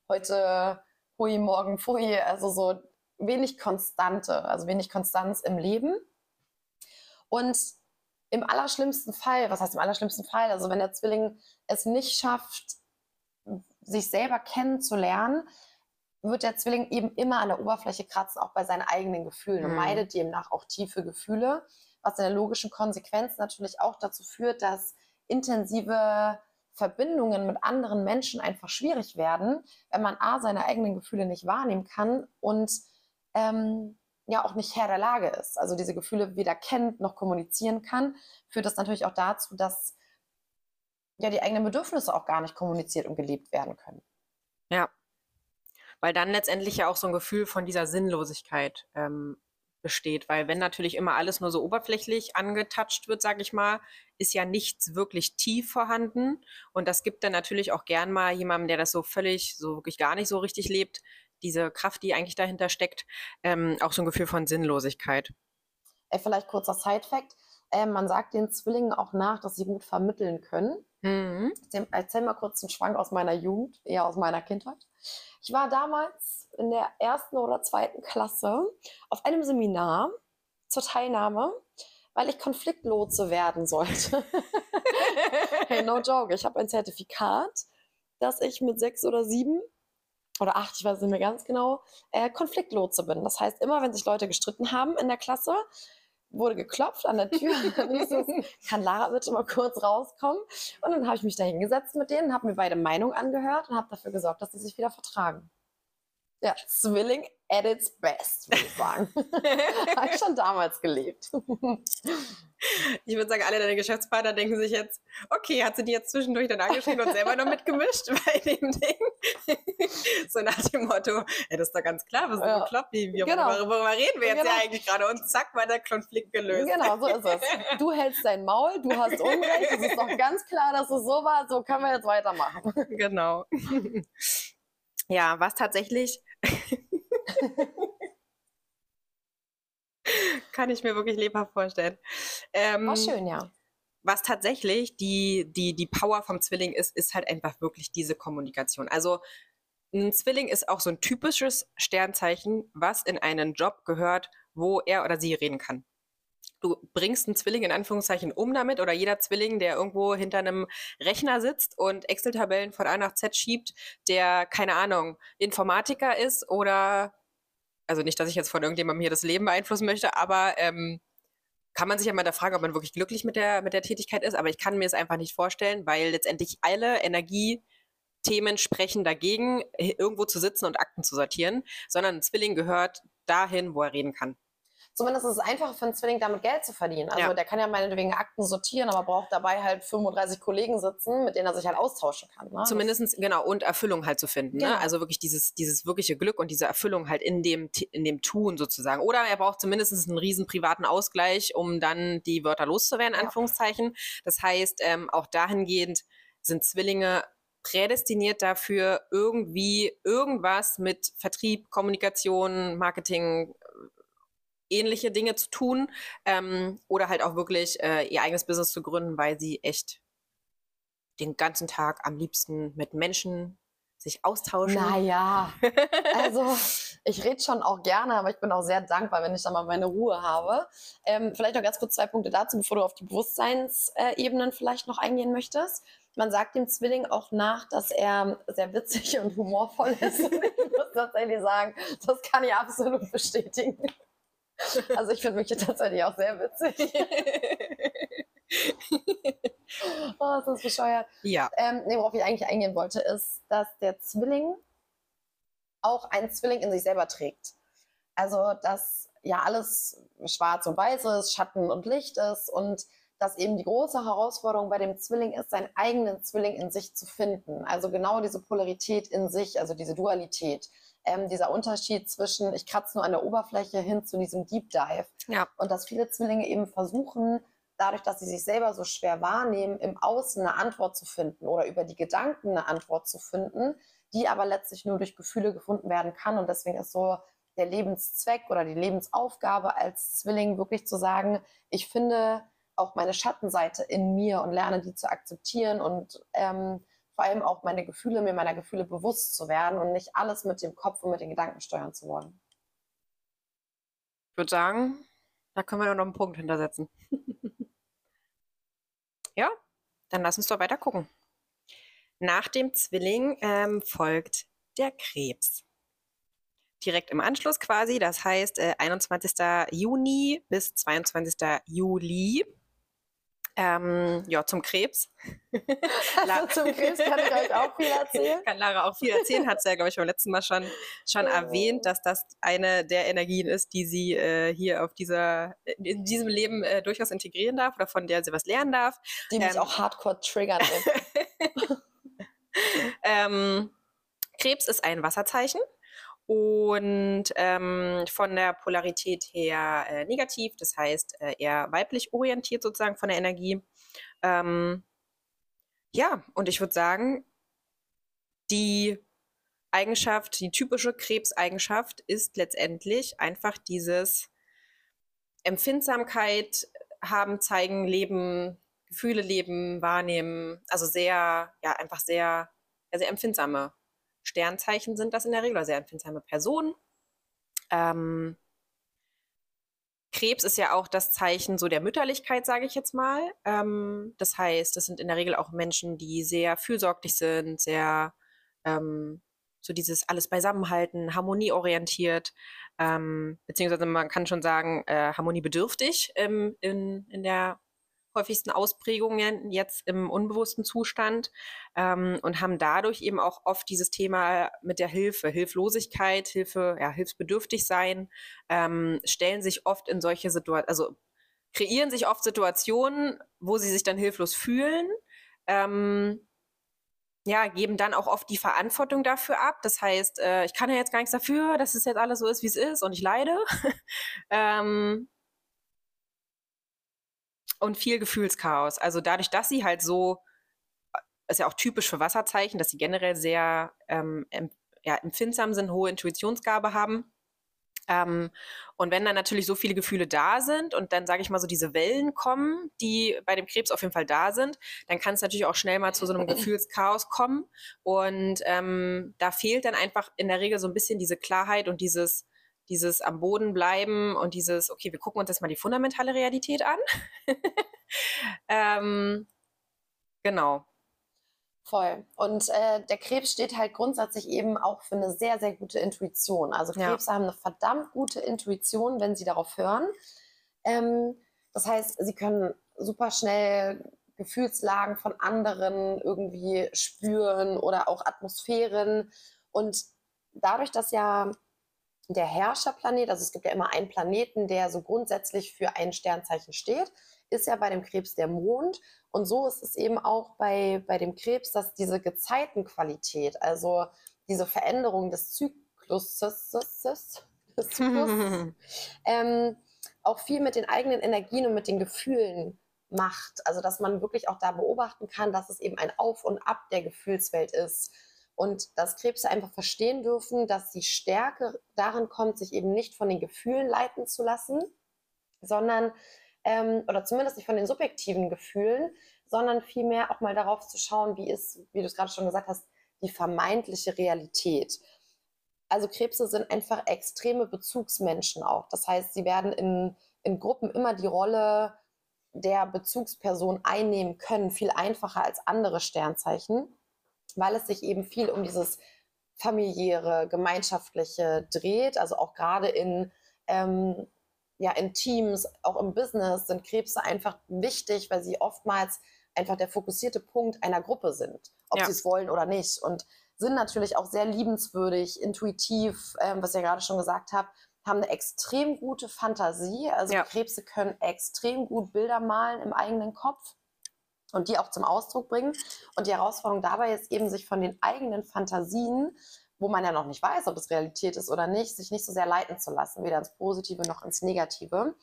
heute hui, morgen pfui, also so wenig Konstante, also wenig Konstanz im Leben. Und im allerschlimmsten Fall, was heißt im allerschlimmsten Fall, also wenn der Zwilling es nicht schafft, sich selber kennenzulernen, wird der Zwilling eben immer an der Oberfläche kratzen, auch bei seinen eigenen Gefühlen mhm. und meidet demnach auch tiefe Gefühle, was in der logischen Konsequenz natürlich auch dazu führt, dass intensive Verbindungen mit anderen Menschen einfach schwierig werden, wenn man A, seine eigenen Gefühle nicht wahrnehmen kann und ähm, ja auch nicht Herr der Lage ist. Also diese Gefühle weder kennt noch kommunizieren kann, führt das natürlich auch dazu, dass ja die eigenen Bedürfnisse auch gar nicht kommuniziert und gelebt werden können. Ja, weil dann letztendlich ja auch so ein Gefühl von dieser Sinnlosigkeit ähm, besteht, weil wenn natürlich immer alles nur so oberflächlich angetatscht wird, sage ich mal, ist ja nichts wirklich tief vorhanden und das gibt dann natürlich auch gern mal jemandem, der das so völlig, so wirklich gar nicht so richtig lebt, diese Kraft, die eigentlich dahinter steckt, ähm, auch so ein Gefühl von Sinnlosigkeit. Äh, vielleicht kurzer Side-Fact. Äh, man sagt den Zwillingen auch nach, dass sie gut vermitteln können. Mhm. Ich erzähl mal kurz einen Schwank aus meiner Jugend, eher aus meiner Kindheit. Ich war damals in der ersten oder zweiten Klasse auf einem Seminar zur Teilnahme, weil ich Konfliktlotse werden sollte. [laughs] hey, no joke. Ich habe ein Zertifikat, dass ich mit sechs oder sieben oder acht, ich weiß nicht mehr ganz genau, äh, Konfliktlotse bin. Das heißt, immer wenn sich Leute gestritten haben in der Klasse, wurde geklopft an der Tür. [laughs] kann Lara bitte mal kurz rauskommen? Und dann habe ich mich da hingesetzt mit denen, habe mir beide Meinungen angehört und habe dafür gesorgt, dass sie sich wieder vertragen. Ja, Zwilling at its best, würde ich sagen. [laughs] [laughs] Habe ich schon damals gelebt. Ich würde sagen, alle deine Geschäftspartner denken sich jetzt, okay, hat sie die jetzt zwischendurch dann angeschrieben und selber noch mitgemischt bei dem Ding? [laughs] so nach dem Motto, ey, das ist doch ganz klar, was ja. bekloppt, wie, wie genau. worüber, worüber reden wir jetzt genau. ja eigentlich gerade? Und zack, war der Konflikt gelöst. Genau, so ist es. Du hältst dein Maul, du hast Unrecht, es ist doch ganz klar, dass es so war, so können wir jetzt weitermachen. Genau. Ja, was tatsächlich [laughs] Kann ich mir wirklich lebhaft vorstellen. Ähm, War schön, ja. Was tatsächlich die, die, die Power vom Zwilling ist, ist halt einfach wirklich diese Kommunikation. Also ein Zwilling ist auch so ein typisches Sternzeichen, was in einen Job gehört, wo er oder sie reden kann. Du bringst einen Zwilling in Anführungszeichen um damit oder jeder Zwilling, der irgendwo hinter einem Rechner sitzt und Excel-Tabellen von A nach Z schiebt, der, keine Ahnung, Informatiker ist oder also nicht, dass ich jetzt von irgendjemandem hier das Leben beeinflussen möchte, aber ähm, kann man sich ja mal da fragen, ob man wirklich glücklich mit der, mit der Tätigkeit ist. Aber ich kann mir es einfach nicht vorstellen, weil letztendlich alle Energiethemen sprechen dagegen, irgendwo zu sitzen und Akten zu sortieren, sondern ein Zwilling gehört dahin, wo er reden kann zumindest ist es einfacher für einen Zwilling, damit Geld zu verdienen. Also ja. der kann ja meinetwegen Akten sortieren, aber braucht dabei halt 35 Kollegen sitzen, mit denen er sich halt austauschen kann. Ne? Zumindest, genau, und Erfüllung halt zu finden. Ne? Genau. Ne? Also wirklich dieses, dieses wirkliche Glück und diese Erfüllung halt in dem, in dem Tun sozusagen. Oder er braucht zumindest einen riesen privaten Ausgleich, um dann die Wörter loszuwerden, ja. Anführungszeichen. Das heißt, ähm, auch dahingehend sind Zwillinge prädestiniert dafür, irgendwie irgendwas mit Vertrieb, Kommunikation, Marketing, ähnliche Dinge zu tun ähm, oder halt auch wirklich äh, ihr eigenes Business zu gründen, weil sie echt den ganzen Tag am liebsten mit Menschen sich austauschen. Naja, [laughs] also ich rede schon auch gerne, aber ich bin auch sehr dankbar, wenn ich dann mal meine Ruhe habe. Ähm, vielleicht noch ganz kurz zwei Punkte dazu, bevor du auf die Bewusstseinsebenen vielleicht noch eingehen möchtest. Man sagt dem Zwilling auch nach, dass er sehr witzig und humorvoll ist. Und [laughs] ich muss tatsächlich sagen, das kann ich absolut bestätigen. Also ich finde mich tatsächlich auch sehr witzig. [laughs] oh, ist das bescheuert. Ja. Ähm, nee, worauf ich eigentlich eingehen wollte, ist, dass der Zwilling auch einen Zwilling in sich selber trägt. Also, dass ja alles schwarz und weiß ist, Schatten und Licht ist und dass eben die große Herausforderung bei dem Zwilling ist, seinen eigenen Zwilling in sich zu finden. Also genau diese Polarität in sich, also diese Dualität ähm, dieser Unterschied zwischen, ich kratze nur an der Oberfläche hin zu diesem Deep Dive. Ja. Und dass viele Zwillinge eben versuchen, dadurch, dass sie sich selber so schwer wahrnehmen, im Außen eine Antwort zu finden oder über die Gedanken eine Antwort zu finden, die aber letztlich nur durch Gefühle gefunden werden kann. Und deswegen ist so der Lebenszweck oder die Lebensaufgabe als Zwilling wirklich zu sagen, ich finde auch meine Schattenseite in mir und lerne die zu akzeptieren und ähm, vor allem auch meine Gefühle, mir meiner Gefühle bewusst zu werden und nicht alles mit dem Kopf und mit den Gedanken steuern zu wollen. Ich würde sagen, da können wir noch einen Punkt hintersetzen. [laughs] ja, dann lass uns doch weiter gucken. Nach dem Zwilling ähm, folgt der Krebs. Direkt im Anschluss quasi, das heißt äh, 21. Juni bis 22. Juli ähm, ja, zum Krebs. [laughs] Also zum Krebs kann ich euch auch viel erzählen. Kann Lara auch viel erzählen, hat sie ja, glaube ich, beim letzten Mal schon, schon oh. erwähnt, dass das eine der Energien ist, die sie äh, hier auf dieser, in diesem Leben äh, durchaus integrieren darf oder von der sie was lernen darf. Die mich ähm, auch hardcore triggern. [laughs] ähm, Krebs ist ein Wasserzeichen und ähm, von der Polarität her äh, negativ, das heißt äh, eher weiblich orientiert sozusagen von der Energie. Ähm, ja, und ich würde sagen, die Eigenschaft, die typische Krebseigenschaft ist letztendlich einfach dieses Empfindsamkeit haben, zeigen, leben, Gefühle leben, wahrnehmen, also sehr, ja, einfach sehr, sehr empfindsame Sternzeichen sind das in der Regel, sehr empfindsame Personen. Ähm, Krebs ist ja auch das Zeichen so der Mütterlichkeit, sage ich jetzt mal. Ähm, das heißt, das sind in der Regel auch Menschen, die sehr fürsorglich sind, sehr ähm, so dieses alles beisammenhalten, harmonieorientiert, ähm, beziehungsweise man kann schon sagen, äh, harmoniebedürftig ähm, in, in der häufigsten Ausprägungen jetzt im unbewussten Zustand ähm, und haben dadurch eben auch oft dieses Thema mit der Hilfe, Hilflosigkeit, Hilfe, ja, hilfsbedürftig sein, ähm, stellen sich oft in solche Situationen, also kreieren sich oft Situationen, wo sie sich dann hilflos fühlen. Ähm, ja, geben dann auch oft die Verantwortung dafür ab. Das heißt, äh, ich kann ja jetzt gar nichts dafür, dass es jetzt alles so ist, wie es ist und ich leide. [laughs] ähm, und viel Gefühlschaos. Also dadurch, dass sie halt so, äh, ist ja auch typisch für Wasserzeichen, dass sie generell sehr ähm, ja, empfindsam sind, hohe Intuitionsgabe haben. Ähm, und wenn dann natürlich so viele Gefühle da sind und dann, sage ich mal, so diese Wellen kommen, die bei dem Krebs auf jeden Fall da sind, dann kann es natürlich auch schnell mal zu so einem [clears throat] Gefühlschaos kommen. Und ähm, da fehlt dann einfach in der Regel so ein bisschen diese Klarheit und dieses, dieses am Boden bleiben und dieses, okay, wir gucken uns jetzt mal die fundamentale Realität an. [laughs] ähm, genau. Voll. Und äh, der Krebs steht halt grundsätzlich eben auch für eine sehr, sehr gute Intuition. Also Krebs ja. haben eine verdammt gute Intuition, wenn sie darauf hören. Ähm, das heißt, sie können super schnell Gefühlslagen von anderen irgendwie spüren oder auch Atmosphären. Und dadurch, dass ja der Herrscherplanet, also es gibt ja immer einen Planeten, der so grundsätzlich für ein Sternzeichen steht, ist ja bei dem Krebs der Mond. Und so ist es eben auch bei, bei dem Krebs, dass diese Gezeitenqualität, also diese Veränderung des Zyklus, des Zyklus [laughs] ähm, auch viel mit den eigenen Energien und mit den Gefühlen macht. Also dass man wirklich auch da beobachten kann, dass es eben ein Auf und Ab der Gefühlswelt ist und dass Krebse einfach verstehen dürfen, dass die Stärke darin kommt, sich eben nicht von den Gefühlen leiten zu lassen, sondern, ähm, oder zumindest nicht von den subjektiven Gefühlen, sondern vielmehr auch mal darauf zu schauen, wie ist, wie du es gerade schon gesagt hast, die vermeintliche Realität. Also Krebse sind einfach extreme Bezugsmenschen auch. Das heißt, sie werden in, in Gruppen immer die Rolle der Bezugsperson einnehmen können, viel einfacher als andere Sternzeichen weil es sich eben viel um dieses familiäre, gemeinschaftliche dreht. Also auch gerade in, ähm, ja, in Teams, auch im Business sind Krebse einfach wichtig, weil sie oftmals einfach der fokussierte Punkt einer Gruppe sind, ob ja. sie es wollen oder nicht. Und sind natürlich auch sehr liebenswürdig, intuitiv, ähm, was ich ja gerade schon gesagt habe, haben eine extrem gute Fantasie. Also ja. Krebse können extrem gut Bilder malen im eigenen Kopf und die auch zum Ausdruck bringen. Und die Herausforderung dabei ist eben, sich von den eigenen Fantasien, wo man ja noch nicht weiß, ob es Realität ist oder nicht, sich nicht so sehr leiten zu lassen, weder ins Positive noch ins Negative,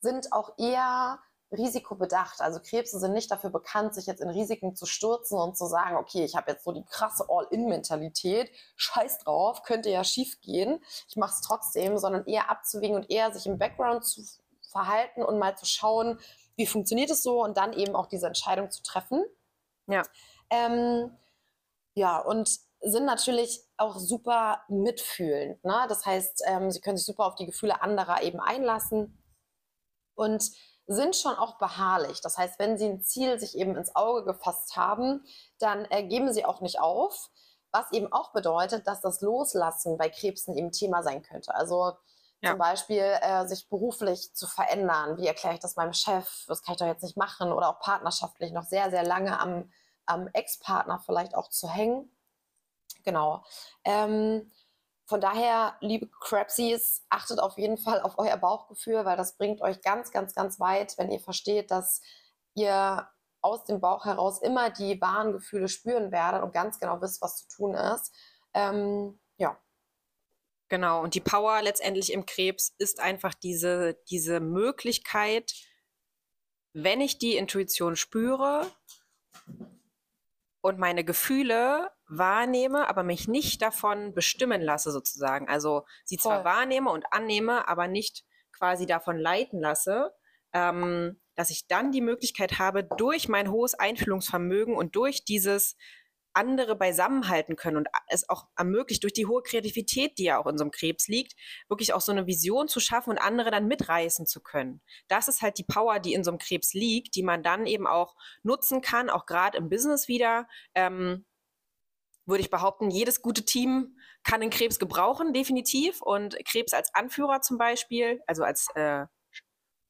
sind auch eher risikobedacht. Also Krebse sind nicht dafür bekannt, sich jetzt in Risiken zu stürzen und zu sagen, okay, ich habe jetzt so die krasse All-in-Mentalität, scheiß drauf, könnte ja schief gehen, ich mache es trotzdem, sondern eher abzuwägen und eher sich im Background zu verhalten und mal zu schauen, wie funktioniert es so und dann eben auch diese Entscheidung zu treffen. Ja. Ähm, ja, und sind natürlich auch super mitfühlend. Ne? Das heißt, ähm, sie können sich super auf die Gefühle anderer eben einlassen und sind schon auch beharrlich. Das heißt, wenn sie ein Ziel sich eben ins Auge gefasst haben, dann äh, geben sie auch nicht auf, was eben auch bedeutet, dass das Loslassen bei Krebsen eben Thema sein könnte. Also ja. zum Beispiel äh, sich beruflich zu verändern. Wie erkläre ich das meinem Chef? Das kann ich doch jetzt nicht machen. Oder auch partnerschaftlich noch sehr, sehr lange am, am Ex-Partner vielleicht auch zu hängen. Genau. Ähm, von daher, liebe Crapsies, achtet auf jeden Fall auf euer Bauchgefühl, weil das bringt euch ganz, ganz, ganz weit, wenn ihr versteht, dass ihr aus dem Bauch heraus immer die wahren Gefühle spüren werdet und ganz genau wisst, was zu tun ist. Ähm. Genau, und die Power letztendlich im Krebs ist einfach diese, diese Möglichkeit, wenn ich die Intuition spüre und meine Gefühle wahrnehme, aber mich nicht davon bestimmen lasse sozusagen. Also sie zwar Voll. wahrnehme und annehme, aber nicht quasi davon leiten lasse, ähm, dass ich dann die Möglichkeit habe, durch mein hohes Einfühlungsvermögen und durch dieses andere beisammenhalten können und es auch ermöglicht, durch die hohe Kreativität, die ja auch in so einem Krebs liegt, wirklich auch so eine Vision zu schaffen und andere dann mitreißen zu können. Das ist halt die Power, die in so einem Krebs liegt, die man dann eben auch nutzen kann, auch gerade im Business wieder. Ähm, würde ich behaupten, jedes gute Team kann den Krebs gebrauchen, definitiv. Und Krebs als Anführer zum Beispiel, also als äh,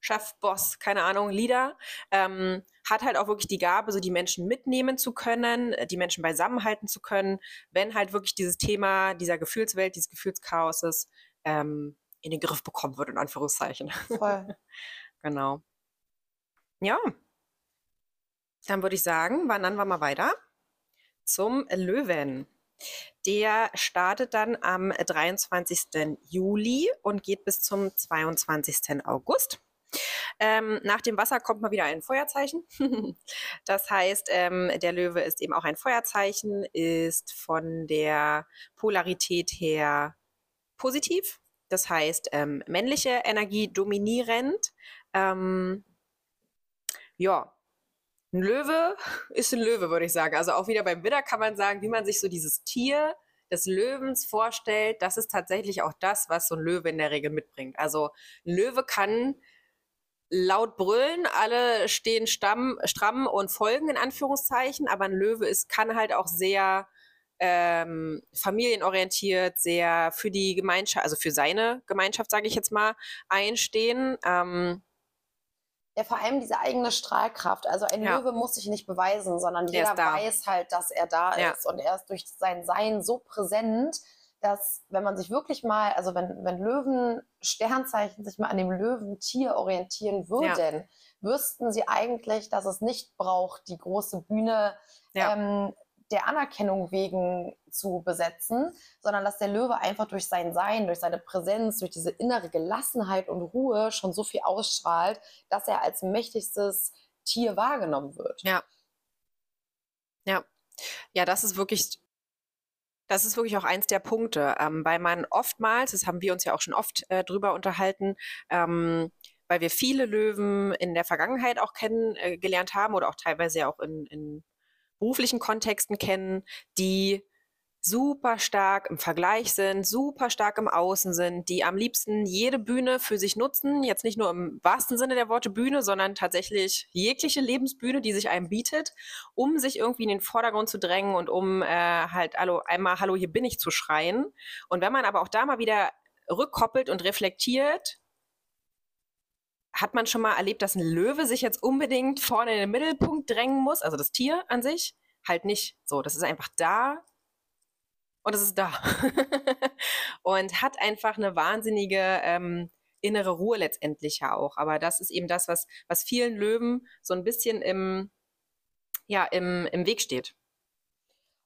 Chef, Boss, keine Ahnung, Leader, ähm, hat halt auch wirklich die Gabe, so die Menschen mitnehmen zu können, äh, die Menschen beisammenhalten zu können, wenn halt wirklich dieses Thema dieser Gefühlswelt, dieses Gefühlschaoses ähm, in den Griff bekommen wird, in Anführungszeichen. Voll. [laughs] genau. Ja. Dann würde ich sagen, wandern wir mal weiter zum Löwen. Der startet dann am 23. Juli und geht bis zum 22. August. Ähm, nach dem Wasser kommt mal wieder ein Feuerzeichen. [laughs] das heißt, ähm, der Löwe ist eben auch ein Feuerzeichen, ist von der Polarität her positiv. Das heißt, ähm, männliche Energie dominierend. Ähm, ja, ein Löwe [laughs] ist ein Löwe, würde ich sagen. Also auch wieder beim Widder kann man sagen, wie man sich so dieses Tier des Löwens vorstellt, das ist tatsächlich auch das, was so ein Löwe in der Regel mitbringt. Also ein Löwe kann laut brüllen, alle stehen stamm, stramm und folgen in Anführungszeichen, aber ein Löwe ist, kann halt auch sehr ähm, familienorientiert, sehr für die Gemeinschaft, also für seine Gemeinschaft, sage ich jetzt mal, einstehen. Ähm, ja, vor allem diese eigene Strahlkraft. Also ein ja. Löwe muss sich nicht beweisen, sondern jeder weiß halt, dass er da ja. ist. Und er ist durch sein Sein so präsent, dass wenn man sich wirklich mal, also wenn, wenn Löwen, Sternzeichen sich mal an dem Löwentier orientieren würden, ja. wüssten sie eigentlich, dass es nicht braucht, die große Bühne ja. ähm, der Anerkennung wegen zu besetzen, sondern dass der Löwe einfach durch sein Sein, durch seine Präsenz, durch diese innere Gelassenheit und Ruhe schon so viel ausstrahlt, dass er als mächtigstes Tier wahrgenommen wird. Ja. Ja. Ja, das ist wirklich das ist wirklich auch eins der Punkte, ähm, weil man oftmals, das haben wir uns ja auch schon oft äh, drüber unterhalten, ähm, weil wir viele Löwen in der Vergangenheit auch kennengelernt äh, haben oder auch teilweise auch in, in beruflichen Kontexten kennen, die super stark im Vergleich sind, super stark im Außen sind, die am liebsten jede Bühne für sich nutzen, jetzt nicht nur im wahrsten Sinne der Worte Bühne, sondern tatsächlich jegliche Lebensbühne, die sich einem bietet, um sich irgendwie in den Vordergrund zu drängen und um äh, halt hallo, einmal Hallo, hier bin ich zu schreien. Und wenn man aber auch da mal wieder rückkoppelt und reflektiert, hat man schon mal erlebt, dass ein Löwe sich jetzt unbedingt vorne in den Mittelpunkt drängen muss, also das Tier an sich? Halt nicht so. Das ist einfach da, und es ist da. [laughs] und hat einfach eine wahnsinnige ähm, innere Ruhe letztendlich ja auch. Aber das ist eben das, was, was vielen Löwen so ein bisschen im, ja, im, im Weg steht.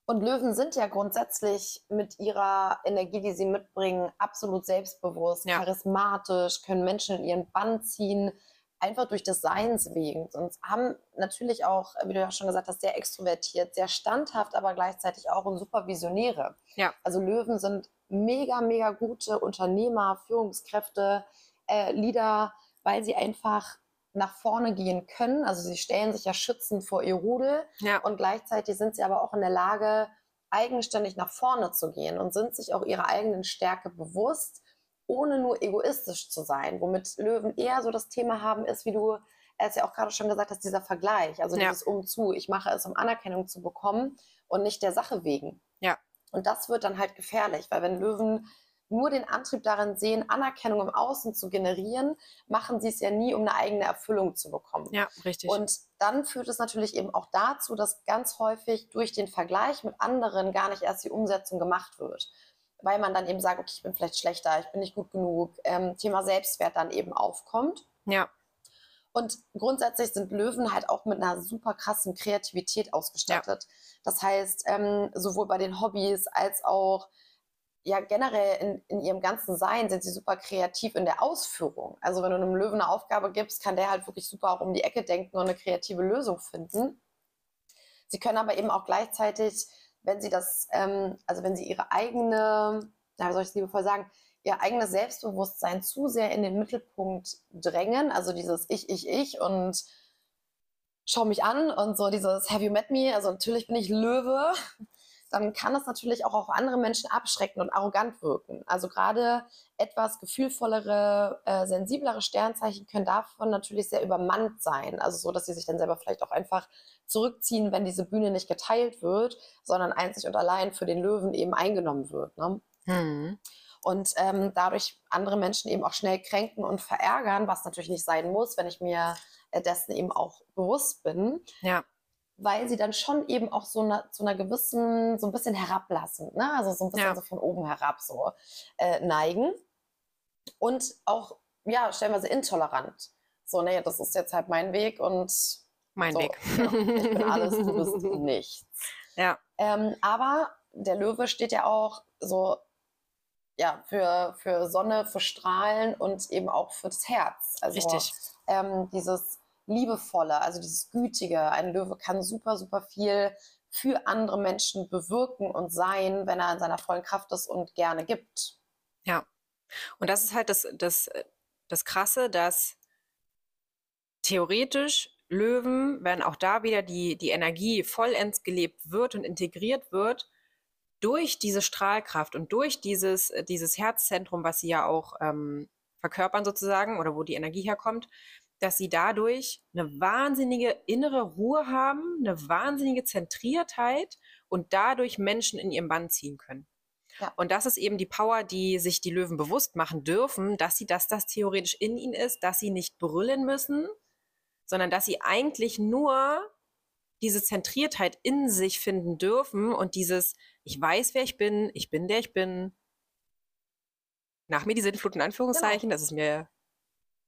Und Löwen sind ja grundsätzlich mit ihrer Energie, die sie mitbringen, absolut selbstbewusst, ja. charismatisch, können Menschen in ihren Bann ziehen, einfach durch das Seins wegen. Und haben natürlich auch, wie du ja schon gesagt hast, sehr extrovertiert, sehr standhaft, aber gleichzeitig auch super Visionäre. Ja. Also Löwen sind mega, mega gute Unternehmer, Führungskräfte, äh, Leader, weil sie einfach nach vorne gehen können. Also sie stellen sich ja schützend vor ihr Rudel Ja. und gleichzeitig sind sie aber auch in der Lage, eigenständig nach vorne zu gehen und sind sich auch ihrer eigenen Stärke bewusst, ohne nur egoistisch zu sein. Womit Löwen eher so das Thema haben, ist, wie du es ja auch gerade schon gesagt hast, dieser Vergleich, also Ja. dieses Umzu. Ich mache es, um Anerkennung zu bekommen und nicht der Sache wegen. Ja. Und das wird dann halt gefährlich, weil wenn Löwen nur den Antrieb darin sehen, Anerkennung im Außen zu generieren, machen sie es ja nie, um eine eigene Erfüllung zu bekommen. Ja, richtig. Und dann führt es natürlich eben auch dazu, dass ganz häufig durch den Vergleich mit anderen gar nicht erst die Umsetzung gemacht wird. Weil man dann eben sagt, okay, ich bin vielleicht schlechter, ich bin nicht gut genug, ähm, Thema Selbstwert dann eben aufkommt. ja, Und grundsätzlich sind Löwen halt auch mit einer super krassen Kreativität ausgestattet. Das heißt, ähm, sowohl bei den Hobbys als auch ja generell in, in ihrem ganzen Sein sind sie super kreativ in der Ausführung. Also wenn du einem Löwen eine Aufgabe gibst, kann der halt wirklich super auch um die Ecke denken und eine kreative Lösung finden. Sie können aber eben auch gleichzeitig, wenn sie das, ähm, also wenn sie ihre eigene, ja, wie soll ich es liebevoll sagen, ihr eigenes Selbstbewusstsein zu sehr in den Mittelpunkt drängen, also dieses Ich, Ich, Ich und schau mich an und so dieses Have you met me? Also natürlich bin ich Löwe. Dann kann das natürlich auch auf andere Menschen abschrecken und arrogant wirken. Also gerade etwas gefühlvollere, äh, sensiblere Sternzeichen können davon natürlich sehr übermannt sein. Also so, dass sie sich dann selber vielleicht auch einfach zurückziehen, wenn diese Bühne nicht geteilt wird, sondern einzig und allein für den Löwen eben eingenommen wird. Ne? hm. und ähm, dadurch andere Menschen eben auch schnell kränken und verärgern, was natürlich nicht sein muss, wenn ich mir äh, dessen eben auch bewusst bin, ja, weil sie dann schon eben auch so einer, zu einer gewissen, so ein bisschen herablassen, ne? also so ein bisschen Ja. so von oben herab so äh, neigen und auch, ja, stellenweise intolerant. So, nee, das ist jetzt halt mein Weg und mein so, Weg. [laughs] genau, ich bin alles, du bist nichts. [laughs] Ja, Ähm, aber der Löwe steht ja auch so ja, für, für Sonne, für Strahlen und eben auch für das Herz. Also richtig. ähm, dieses Liebevolle, also dieses Gütige. Ein Löwe kann super, super viel für andere Menschen bewirken und sein, wenn er in seiner vollen Kraft ist und gerne gibt. Und das ist halt das, das, das Krasse, dass theoretisch Löwen, wenn auch da wieder die, die Energie vollends gelebt wird und integriert wird, durch diese Strahlkraft und durch dieses, äh, dieses Herzzentrum, was sie ja auch ähm, verkörpern sozusagen oder wo die Energie herkommt, dass sie dadurch eine wahnsinnige innere Ruhe haben, eine wahnsinnige Zentriertheit und dadurch Menschen in ihren Bann ziehen können. Ja. Und das ist eben die Power, die sich die Löwen bewusst machen dürfen, dass sie, dass das theoretisch in ihnen ist, dass sie nicht brüllen müssen, sondern dass sie eigentlich nur diese Zentriertheit in sich finden dürfen und dieses, ich weiß, wer ich bin, ich bin, der ich bin. Nach mir die Sinnflut in Anführungszeichen, das ist mir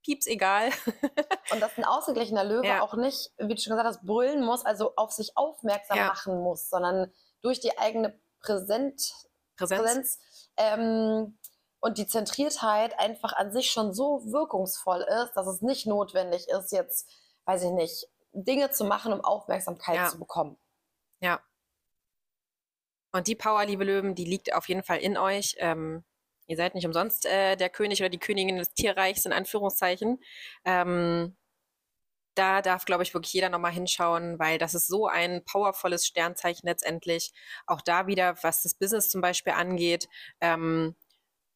pieps egal. [laughs] Und dass ein ausgeglichener Löwe Ja. auch nicht, wie du schon gesagt hast, brüllen muss, also auf sich aufmerksam Ja. machen muss, sondern durch die eigene Präsent, Präsenz. Präsenz ähm, und die Zentriertheit einfach an sich schon so wirkungsvoll ist, dass es nicht notwendig ist, jetzt, weiß ich nicht, Dinge zu machen, um Aufmerksamkeit Ja. zu bekommen. Ja. Und die Power, liebe Löwen, die liegt auf jeden Fall in euch. Ähm, ihr seid nicht umsonst äh, der König oder die Königin des Tierreichs, in Anführungszeichen. Ähm, da darf, glaube ich, wirklich jeder nochmal hinschauen, weil das ist so ein powervolles Sternzeichen letztendlich. Auch da wieder, was das Business zum Beispiel angeht, ähm,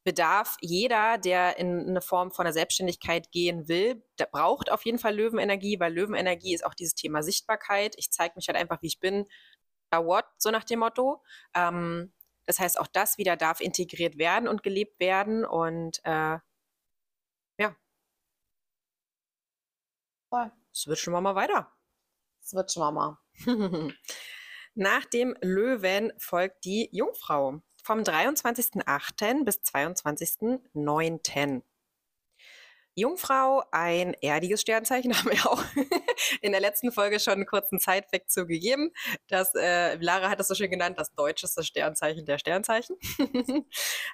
bedarf jeder, der in eine Form von der Selbstständigkeit gehen will, der braucht auf jeden Fall Löwenenergie, weil Löwenenergie ist auch dieses Thema Sichtbarkeit. Ich zeige mich halt einfach, wie ich bin. What, so nach dem Motto. Ähm, das heißt, auch das wieder darf integriert werden und gelebt werden. Und äh, ja, Voll. switchen wir mal weiter. Switchen wir mal. [laughs] Nach dem Löwen folgt die Jungfrau vom 23.08. bis 22.09. Jungfrau, ein erdiges Sternzeichen, [laughs] haben wir auch in der letzten Folge schon einen kurzen Zeitweg zugegeben. Das, äh, Lara hat es so schön genannt, das deutscheste Sternzeichen der Sternzeichen. [laughs]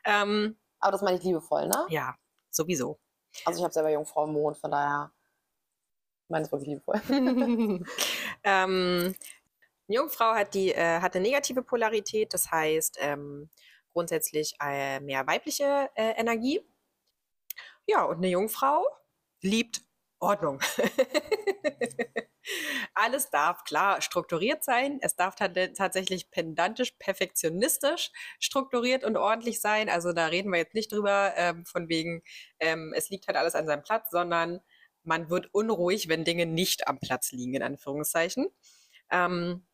ähm, Aber das meine ich liebevoll, ne? ja, sowieso. Also ich habe selber Jungfrau im Mond, von daher meine ich wirklich liebevoll. [laughs] ähm, Jungfrau hat die äh, hat eine negative Polarität, das heißt ähm, grundsätzlich äh, mehr weibliche äh, Energie. Ja, und eine Jungfrau liebt Ordnung. [laughs] Alles darf klar strukturiert sein. Es darf tatsächlich pedantisch, perfektionistisch strukturiert und ordentlich sein. Also da reden wir jetzt nicht drüber, ähm, von wegen, ähm, es liegt halt alles an seinem Platz, sondern man wird unruhig, wenn Dinge nicht am Platz liegen, in Anführungszeichen. Ähm,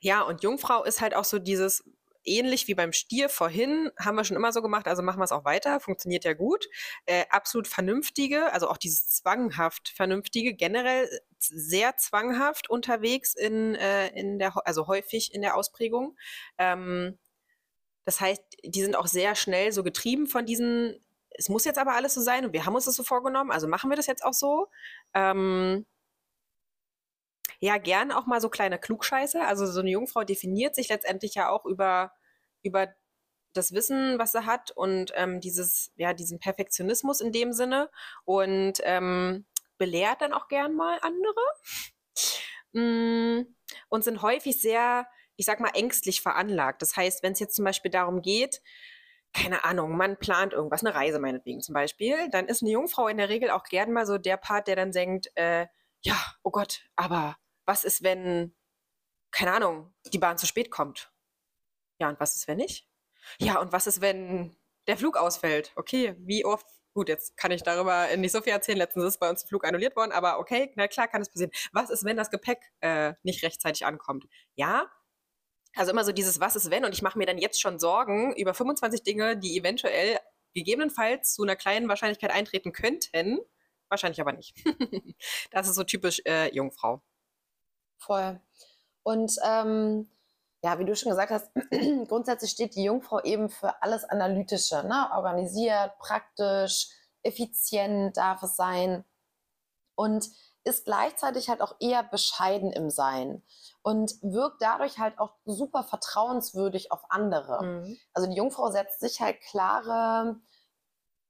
ja, und Jungfrau ist halt auch so dieses, ähnlich wie beim Stier vorhin, haben wir schon immer so gemacht, also machen wir es auch weiter, funktioniert ja gut. Äh, absolut vernünftige, also auch dieses zwanghaft vernünftige, generell sehr zwanghaft unterwegs in, äh, in der, also häufig in der Ausprägung. Ähm, das heißt, die sind auch sehr schnell so getrieben von diesen, es muss jetzt aber alles so sein und wir haben uns das so vorgenommen, also machen wir das jetzt auch so. Ähm, ja, gern auch mal so kleine Klugscheiße. Also so eine Jungfrau definiert sich letztendlich ja auch über, über das Wissen, was sie hat und ähm, dieses, ja, diesen Perfektionismus in dem Sinne und ähm, belehrt dann auch gern mal andere. Mm, und sind häufig sehr, ich sag mal, ängstlich veranlagt. Das heißt, wenn es jetzt zum Beispiel darum geht, keine Ahnung, man plant irgendwas, eine Reise meinetwegen zum Beispiel, dann ist eine Jungfrau in der Regel auch gern mal so der Part, der dann denkt, äh, ja, oh Gott, aber was ist, wenn, keine Ahnung, die Bahn zu spät kommt? Ja, und was ist, wenn nicht? Ja, und was ist, wenn der Flug ausfällt? Okay, wie oft? Gut, jetzt kann ich darüber nicht so viel erzählen. Letztens ist bei uns der Flug annulliert worden, aber okay, na klar kann es passieren. Was ist, wenn das Gepäck äh, nicht rechtzeitig ankommt? Ja, also immer so dieses Was ist wenn und ich mache mir dann jetzt schon Sorgen über 25 Dinge, die eventuell gegebenenfalls zu einer kleinen Wahrscheinlichkeit eintreten könnten. Wahrscheinlich aber nicht. [laughs] das ist so typisch äh, Jungfrau. Voll. Und ähm, ja, wie du schon gesagt hast, [clears throat] grundsätzlich steht die Jungfrau eben für alles Analytische, ne? organisiert, praktisch, effizient darf es sein und ist gleichzeitig halt auch eher bescheiden im Sein und wirkt dadurch halt auch super vertrauenswürdig auf andere. Mhm. Also die Jungfrau setzt sich halt klare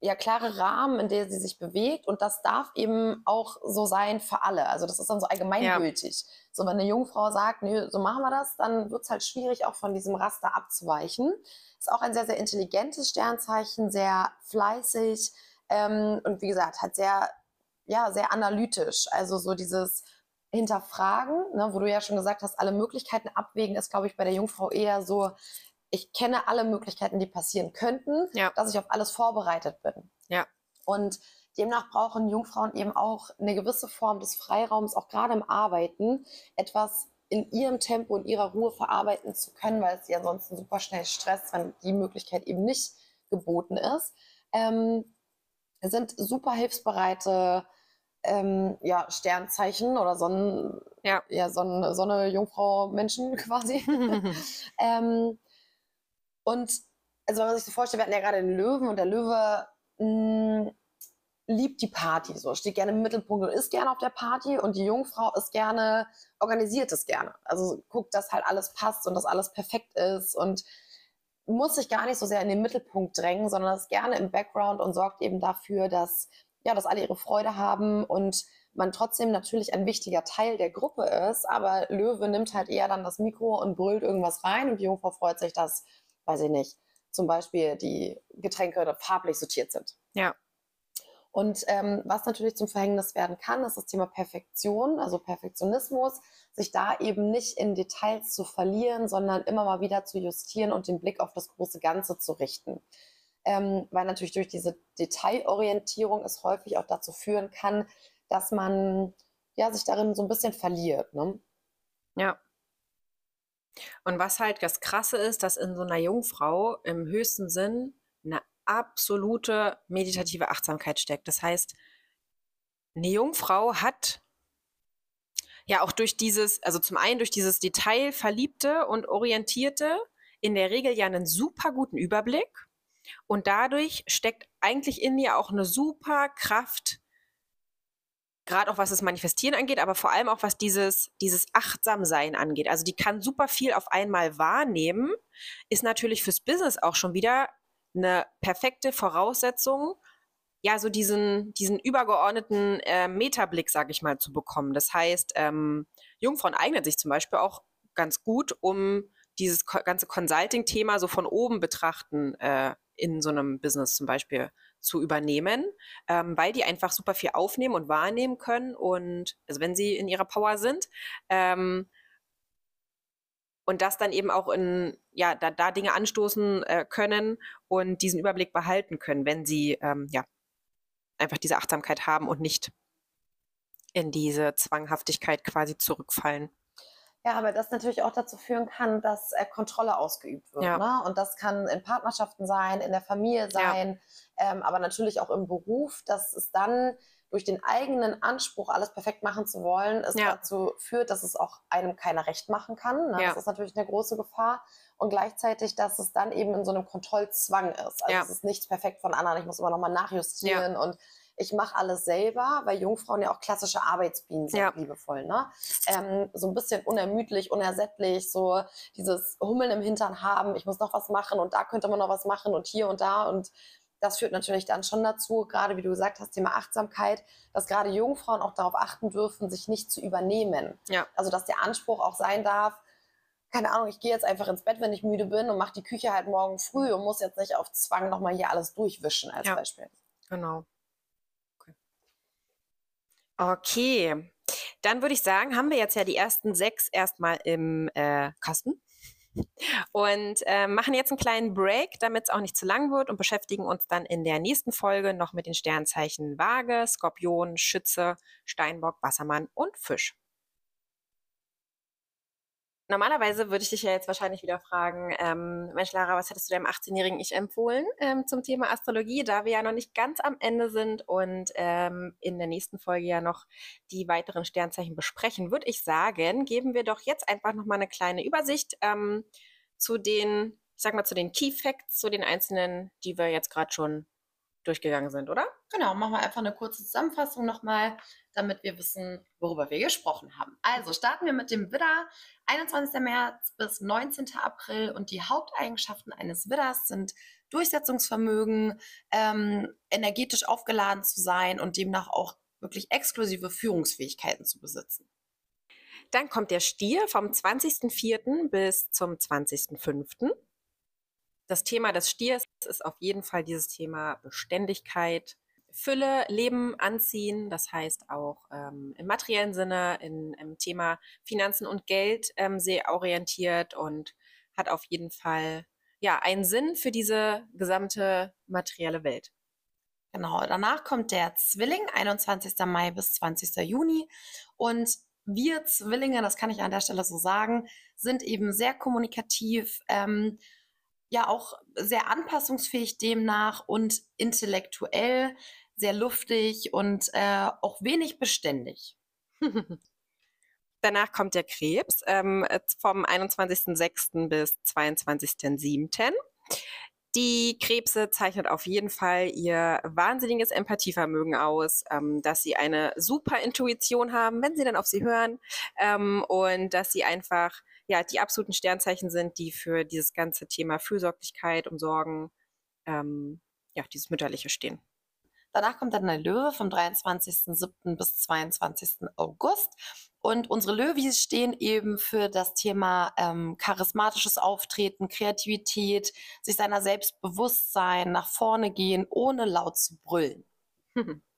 ja klare Rahmen, in der sie sich bewegt und das darf eben auch so sein für alle. Also das ist dann so allgemeingültig. Ja. So wenn eine Jungfrau sagt, nö, so machen wir das, dann wird es halt schwierig, auch von diesem Raster abzuweichen. Ist auch ein sehr, sehr intelligentes Sternzeichen, sehr fleißig ähm, und wie gesagt, halt sehr, ja, sehr analytisch. Also so dieses Hinterfragen, ne, wo du ja schon gesagt hast, alle Möglichkeiten abwägen, ist, glaube ich, bei der Jungfrau eher so ich kenne alle Möglichkeiten, die passieren könnten, ja. dass ich auf alles vorbereitet bin. Ja. Und demnach brauchen Jungfrauen eben auch eine gewisse Form des Freiraums, auch gerade im Arbeiten, etwas in ihrem Tempo und ihrer Ruhe verarbeiten zu können, weil es sie ansonsten super schnell stresst, wenn die Möglichkeit eben nicht geboten ist. Ähm, sind super hilfsbereite ähm, ja, Sternzeichen oder Sonnen, ja. Ja, Sonne, Sonne, Jungfrau, Menschen [laughs] quasi. [laughs] ähm, und also wenn man sich so vorstellt, wir hatten ja gerade den Löwen und der Löwe mh, mm, liebt die Party, so steht gerne im Mittelpunkt und ist gerne auf der Party und die Jungfrau ist gerne, organisiert es gerne. Also guckt, dass halt alles passt und dass alles perfekt ist und muss sich gar nicht so sehr in den Mittelpunkt drängen, sondern ist gerne im Background und sorgt eben dafür, dass, ja, dass alle ihre Freude haben und man trotzdem natürlich ein wichtiger Teil der Gruppe ist, aber Löwe nimmt halt eher dann das Mikro und brüllt irgendwas rein und die Jungfrau freut sich, dass weiß ich nicht, zum Beispiel die Getränke farblich sortiert sind. Ja. Und ähm, was natürlich zum Verhängnis werden kann, ist das Thema Perfektion, also Perfektionismus, sich da eben nicht in Details zu verlieren, sondern immer mal wieder zu justieren und den Blick auf das große Ganze zu richten. Ähm, weil natürlich durch diese Detailorientierung es häufig auch dazu führen kann, dass man ja, sich darin so ein bisschen verliert. Ne? Ja. Und was halt das Krasse ist, dass in so einer Jungfrau im höchsten Sinn eine absolute meditative Achtsamkeit steckt. Das heißt, eine Jungfrau hat ja auch durch dieses, also zum einen durch dieses Detailverliebte und Orientierte in der Regel ja einen super guten Überblick. Und dadurch steckt eigentlich in ihr auch eine super Kraft, gerade auch was das Manifestieren angeht, aber vor allem auch was dieses, dieses Achtsamsein angeht. Also die kann super viel auf einmal wahrnehmen, ist natürlich fürs Business auch schon wieder eine perfekte Voraussetzung, ja, so diesen, diesen übergeordneten äh, Metablick, sage ich mal, zu bekommen. Das heißt, ähm, Jungfrauen eignet sich zum Beispiel auch ganz gut, um dieses ganze Consulting-Thema so von oben betrachten äh, in so einem Business zum Beispiel zu übernehmen, ähm, weil die einfach super viel aufnehmen und wahrnehmen können und also wenn sie in ihrer Power sind. Ähm, und das dann eben auch in, ja, da, da Dinge anstoßen äh, können und diesen Überblick behalten können, wenn sie ähm, ja einfach diese Achtsamkeit haben und nicht in diese Zwanghaftigkeit quasi zurückfallen. Ja, aber das natürlich auch dazu führen kann, dass äh, Kontrolle ausgeübt wird. Ja. Ne? Und das kann in Partnerschaften sein, in der Familie sein, ja. ähm, aber natürlich auch im Beruf, dass es dann durch den eigenen Anspruch, alles perfekt machen zu wollen, es ja. dazu führt, dass es auch einem keiner recht machen kann. Ne? Das ist natürlich eine große Gefahr. Und gleichzeitig, dass es dann eben in so einem Kontrollzwang ist. Also es ist nichts perfekt von anderen, ich muss immer nochmal nachjustieren und ich mache alles selber, weil Jungfrauen ja auch klassische Arbeitsbienen sind, ja. liebevoll. Ne? Ähm, so ein bisschen unermüdlich, unersättlich, so dieses Hummeln im Hintern haben, ich muss noch was machen und da könnte man noch was machen und hier und da und das führt natürlich dann schon dazu, gerade wie du gesagt hast, Thema Achtsamkeit, dass gerade Jungfrauen auch darauf achten dürfen, sich nicht zu übernehmen. Ja. Also dass der Anspruch auch sein darf, keine Ahnung, ich gehe jetzt einfach ins Bett, wenn ich müde bin und mache die Küche halt morgen früh und muss jetzt nicht auf Zwang nochmal hier alles durchwischen als ja. Beispiel. Genau. Okay, dann würde ich sagen, haben wir jetzt ja die ersten sechs erstmal im äh, Kasten und äh, machen jetzt einen kleinen Break, damit es auch nicht zu lang wird und beschäftigen uns dann in der nächsten Folge noch mit den Sternzeichen Waage, Skorpion, Schütze, Steinbock, Wassermann und Fisch. Normalerweise würde ich dich ja jetzt wahrscheinlich wieder fragen, ähm, Mensch Lara, was hättest du deinem 18-jährigen Ich empfohlen ähm, zum Thema Astrologie, da wir ja noch nicht ganz am Ende sind und ähm, in der nächsten Folge ja noch die weiteren Sternzeichen besprechen, würde ich sagen, geben wir doch jetzt einfach nochmal eine kleine Übersicht ähm, zu den, ich sag mal, zu den Key Facts, zu den einzelnen, die wir jetzt gerade schon durchgegangen sind, oder? Genau, machen wir einfach eine kurze Zusammenfassung nochmal, damit wir wissen, worüber wir gesprochen haben. Also starten wir mit dem Widder. 21. März bis 19. April und die Haupteigenschaften eines Widders sind Durchsetzungsvermögen, ähm, energetisch aufgeladen zu sein und demnach auch wirklich exklusive Führungsfähigkeiten zu besitzen. Dann kommt der Stier vom 20.04. bis zum 20.05. Das Thema des Stiers ist auf jeden Fall dieses Thema Beständigkeit, Fülle, Leben, Anziehen. Das heißt auch ähm, im materiellen Sinne, in, im Thema Finanzen und Geld ähm, sehr orientiert und hat auf jeden Fall ja einen Sinn für diese gesamte materielle Welt. Genau, danach kommt der Zwilling, 21. Mai bis 20. Juni. Und wir Zwillinge, das kann ich an der Stelle so sagen, sind eben sehr kommunikativ, ähm, ja auch sehr anpassungsfähig demnach und intellektuell sehr luftig und äh, auch wenig beständig. [laughs] Danach kommt der Krebs ähm, vom 21.06. bis 22.07. Die Krebse zeichnet auf jeden Fall ihr wahnsinniges Empathievermögen aus, ähm, dass sie eine super Intuition haben, wenn sie dann auf sie hören ähm, und dass sie einfach ja die absoluten Sternzeichen sind, die für dieses ganze Thema Fürsorglichkeit und Sorgen, ähm, ja, dieses Mütterliche stehen. Danach kommt dann der Löwe vom 23.07. bis 22. August. Und unsere Löwis stehen eben für das Thema ähm, charismatisches Auftreten, Kreativität, sich seiner selbst bewusst sein, nach vorne gehen, ohne laut zu brüllen. [laughs]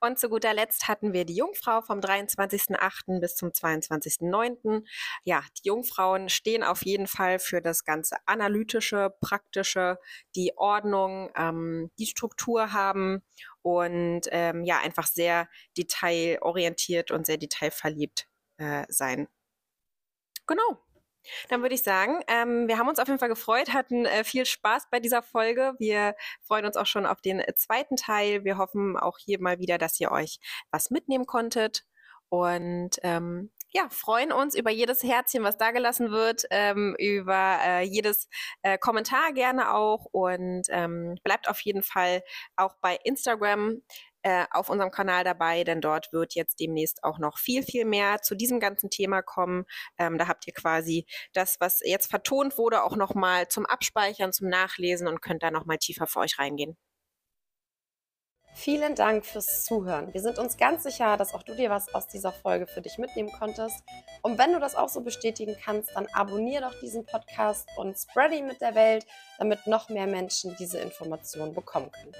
Und zu guter Letzt hatten wir die Jungfrau vom 23.08. bis zum 22.09. Ja, die Jungfrauen stehen auf jeden Fall für das ganze analytische, praktische, die Ordnung, ähm, die Struktur haben und ähm, ja, einfach sehr detailorientiert und sehr detailverliebt äh, sein. Genau. Dann würde ich sagen, ähm, wir haben uns auf jeden Fall gefreut, hatten äh, viel Spaß bei dieser Folge. Wir freuen uns auch schon auf den äh, zweiten Teil. Wir hoffen auch hier mal wieder, dass ihr euch was mitnehmen konntet. Und ähm, ja, freuen uns über jedes Herzchen, was da gelassen wird, ähm, über äh, jedes äh, Kommentar gerne auch und ähm, bleibt auf jeden Fall auch bei Instagram äh, auf unserem Kanal dabei, denn dort wird jetzt demnächst auch noch viel, viel mehr zu diesem ganzen Thema kommen. Ähm, da habt ihr quasi das, was jetzt vertont wurde, auch nochmal zum Abspeichern, zum Nachlesen und könnt da nochmal tiefer für euch reingehen. Vielen Dank fürs Zuhören. Wir sind uns ganz sicher, dass auch du dir was aus dieser Folge für dich mitnehmen konntest. Und wenn du das auch so bestätigen kannst, dann abonniere doch diesen Podcast und spread ihn mit der Welt, damit noch mehr Menschen diese Informationen bekommen können.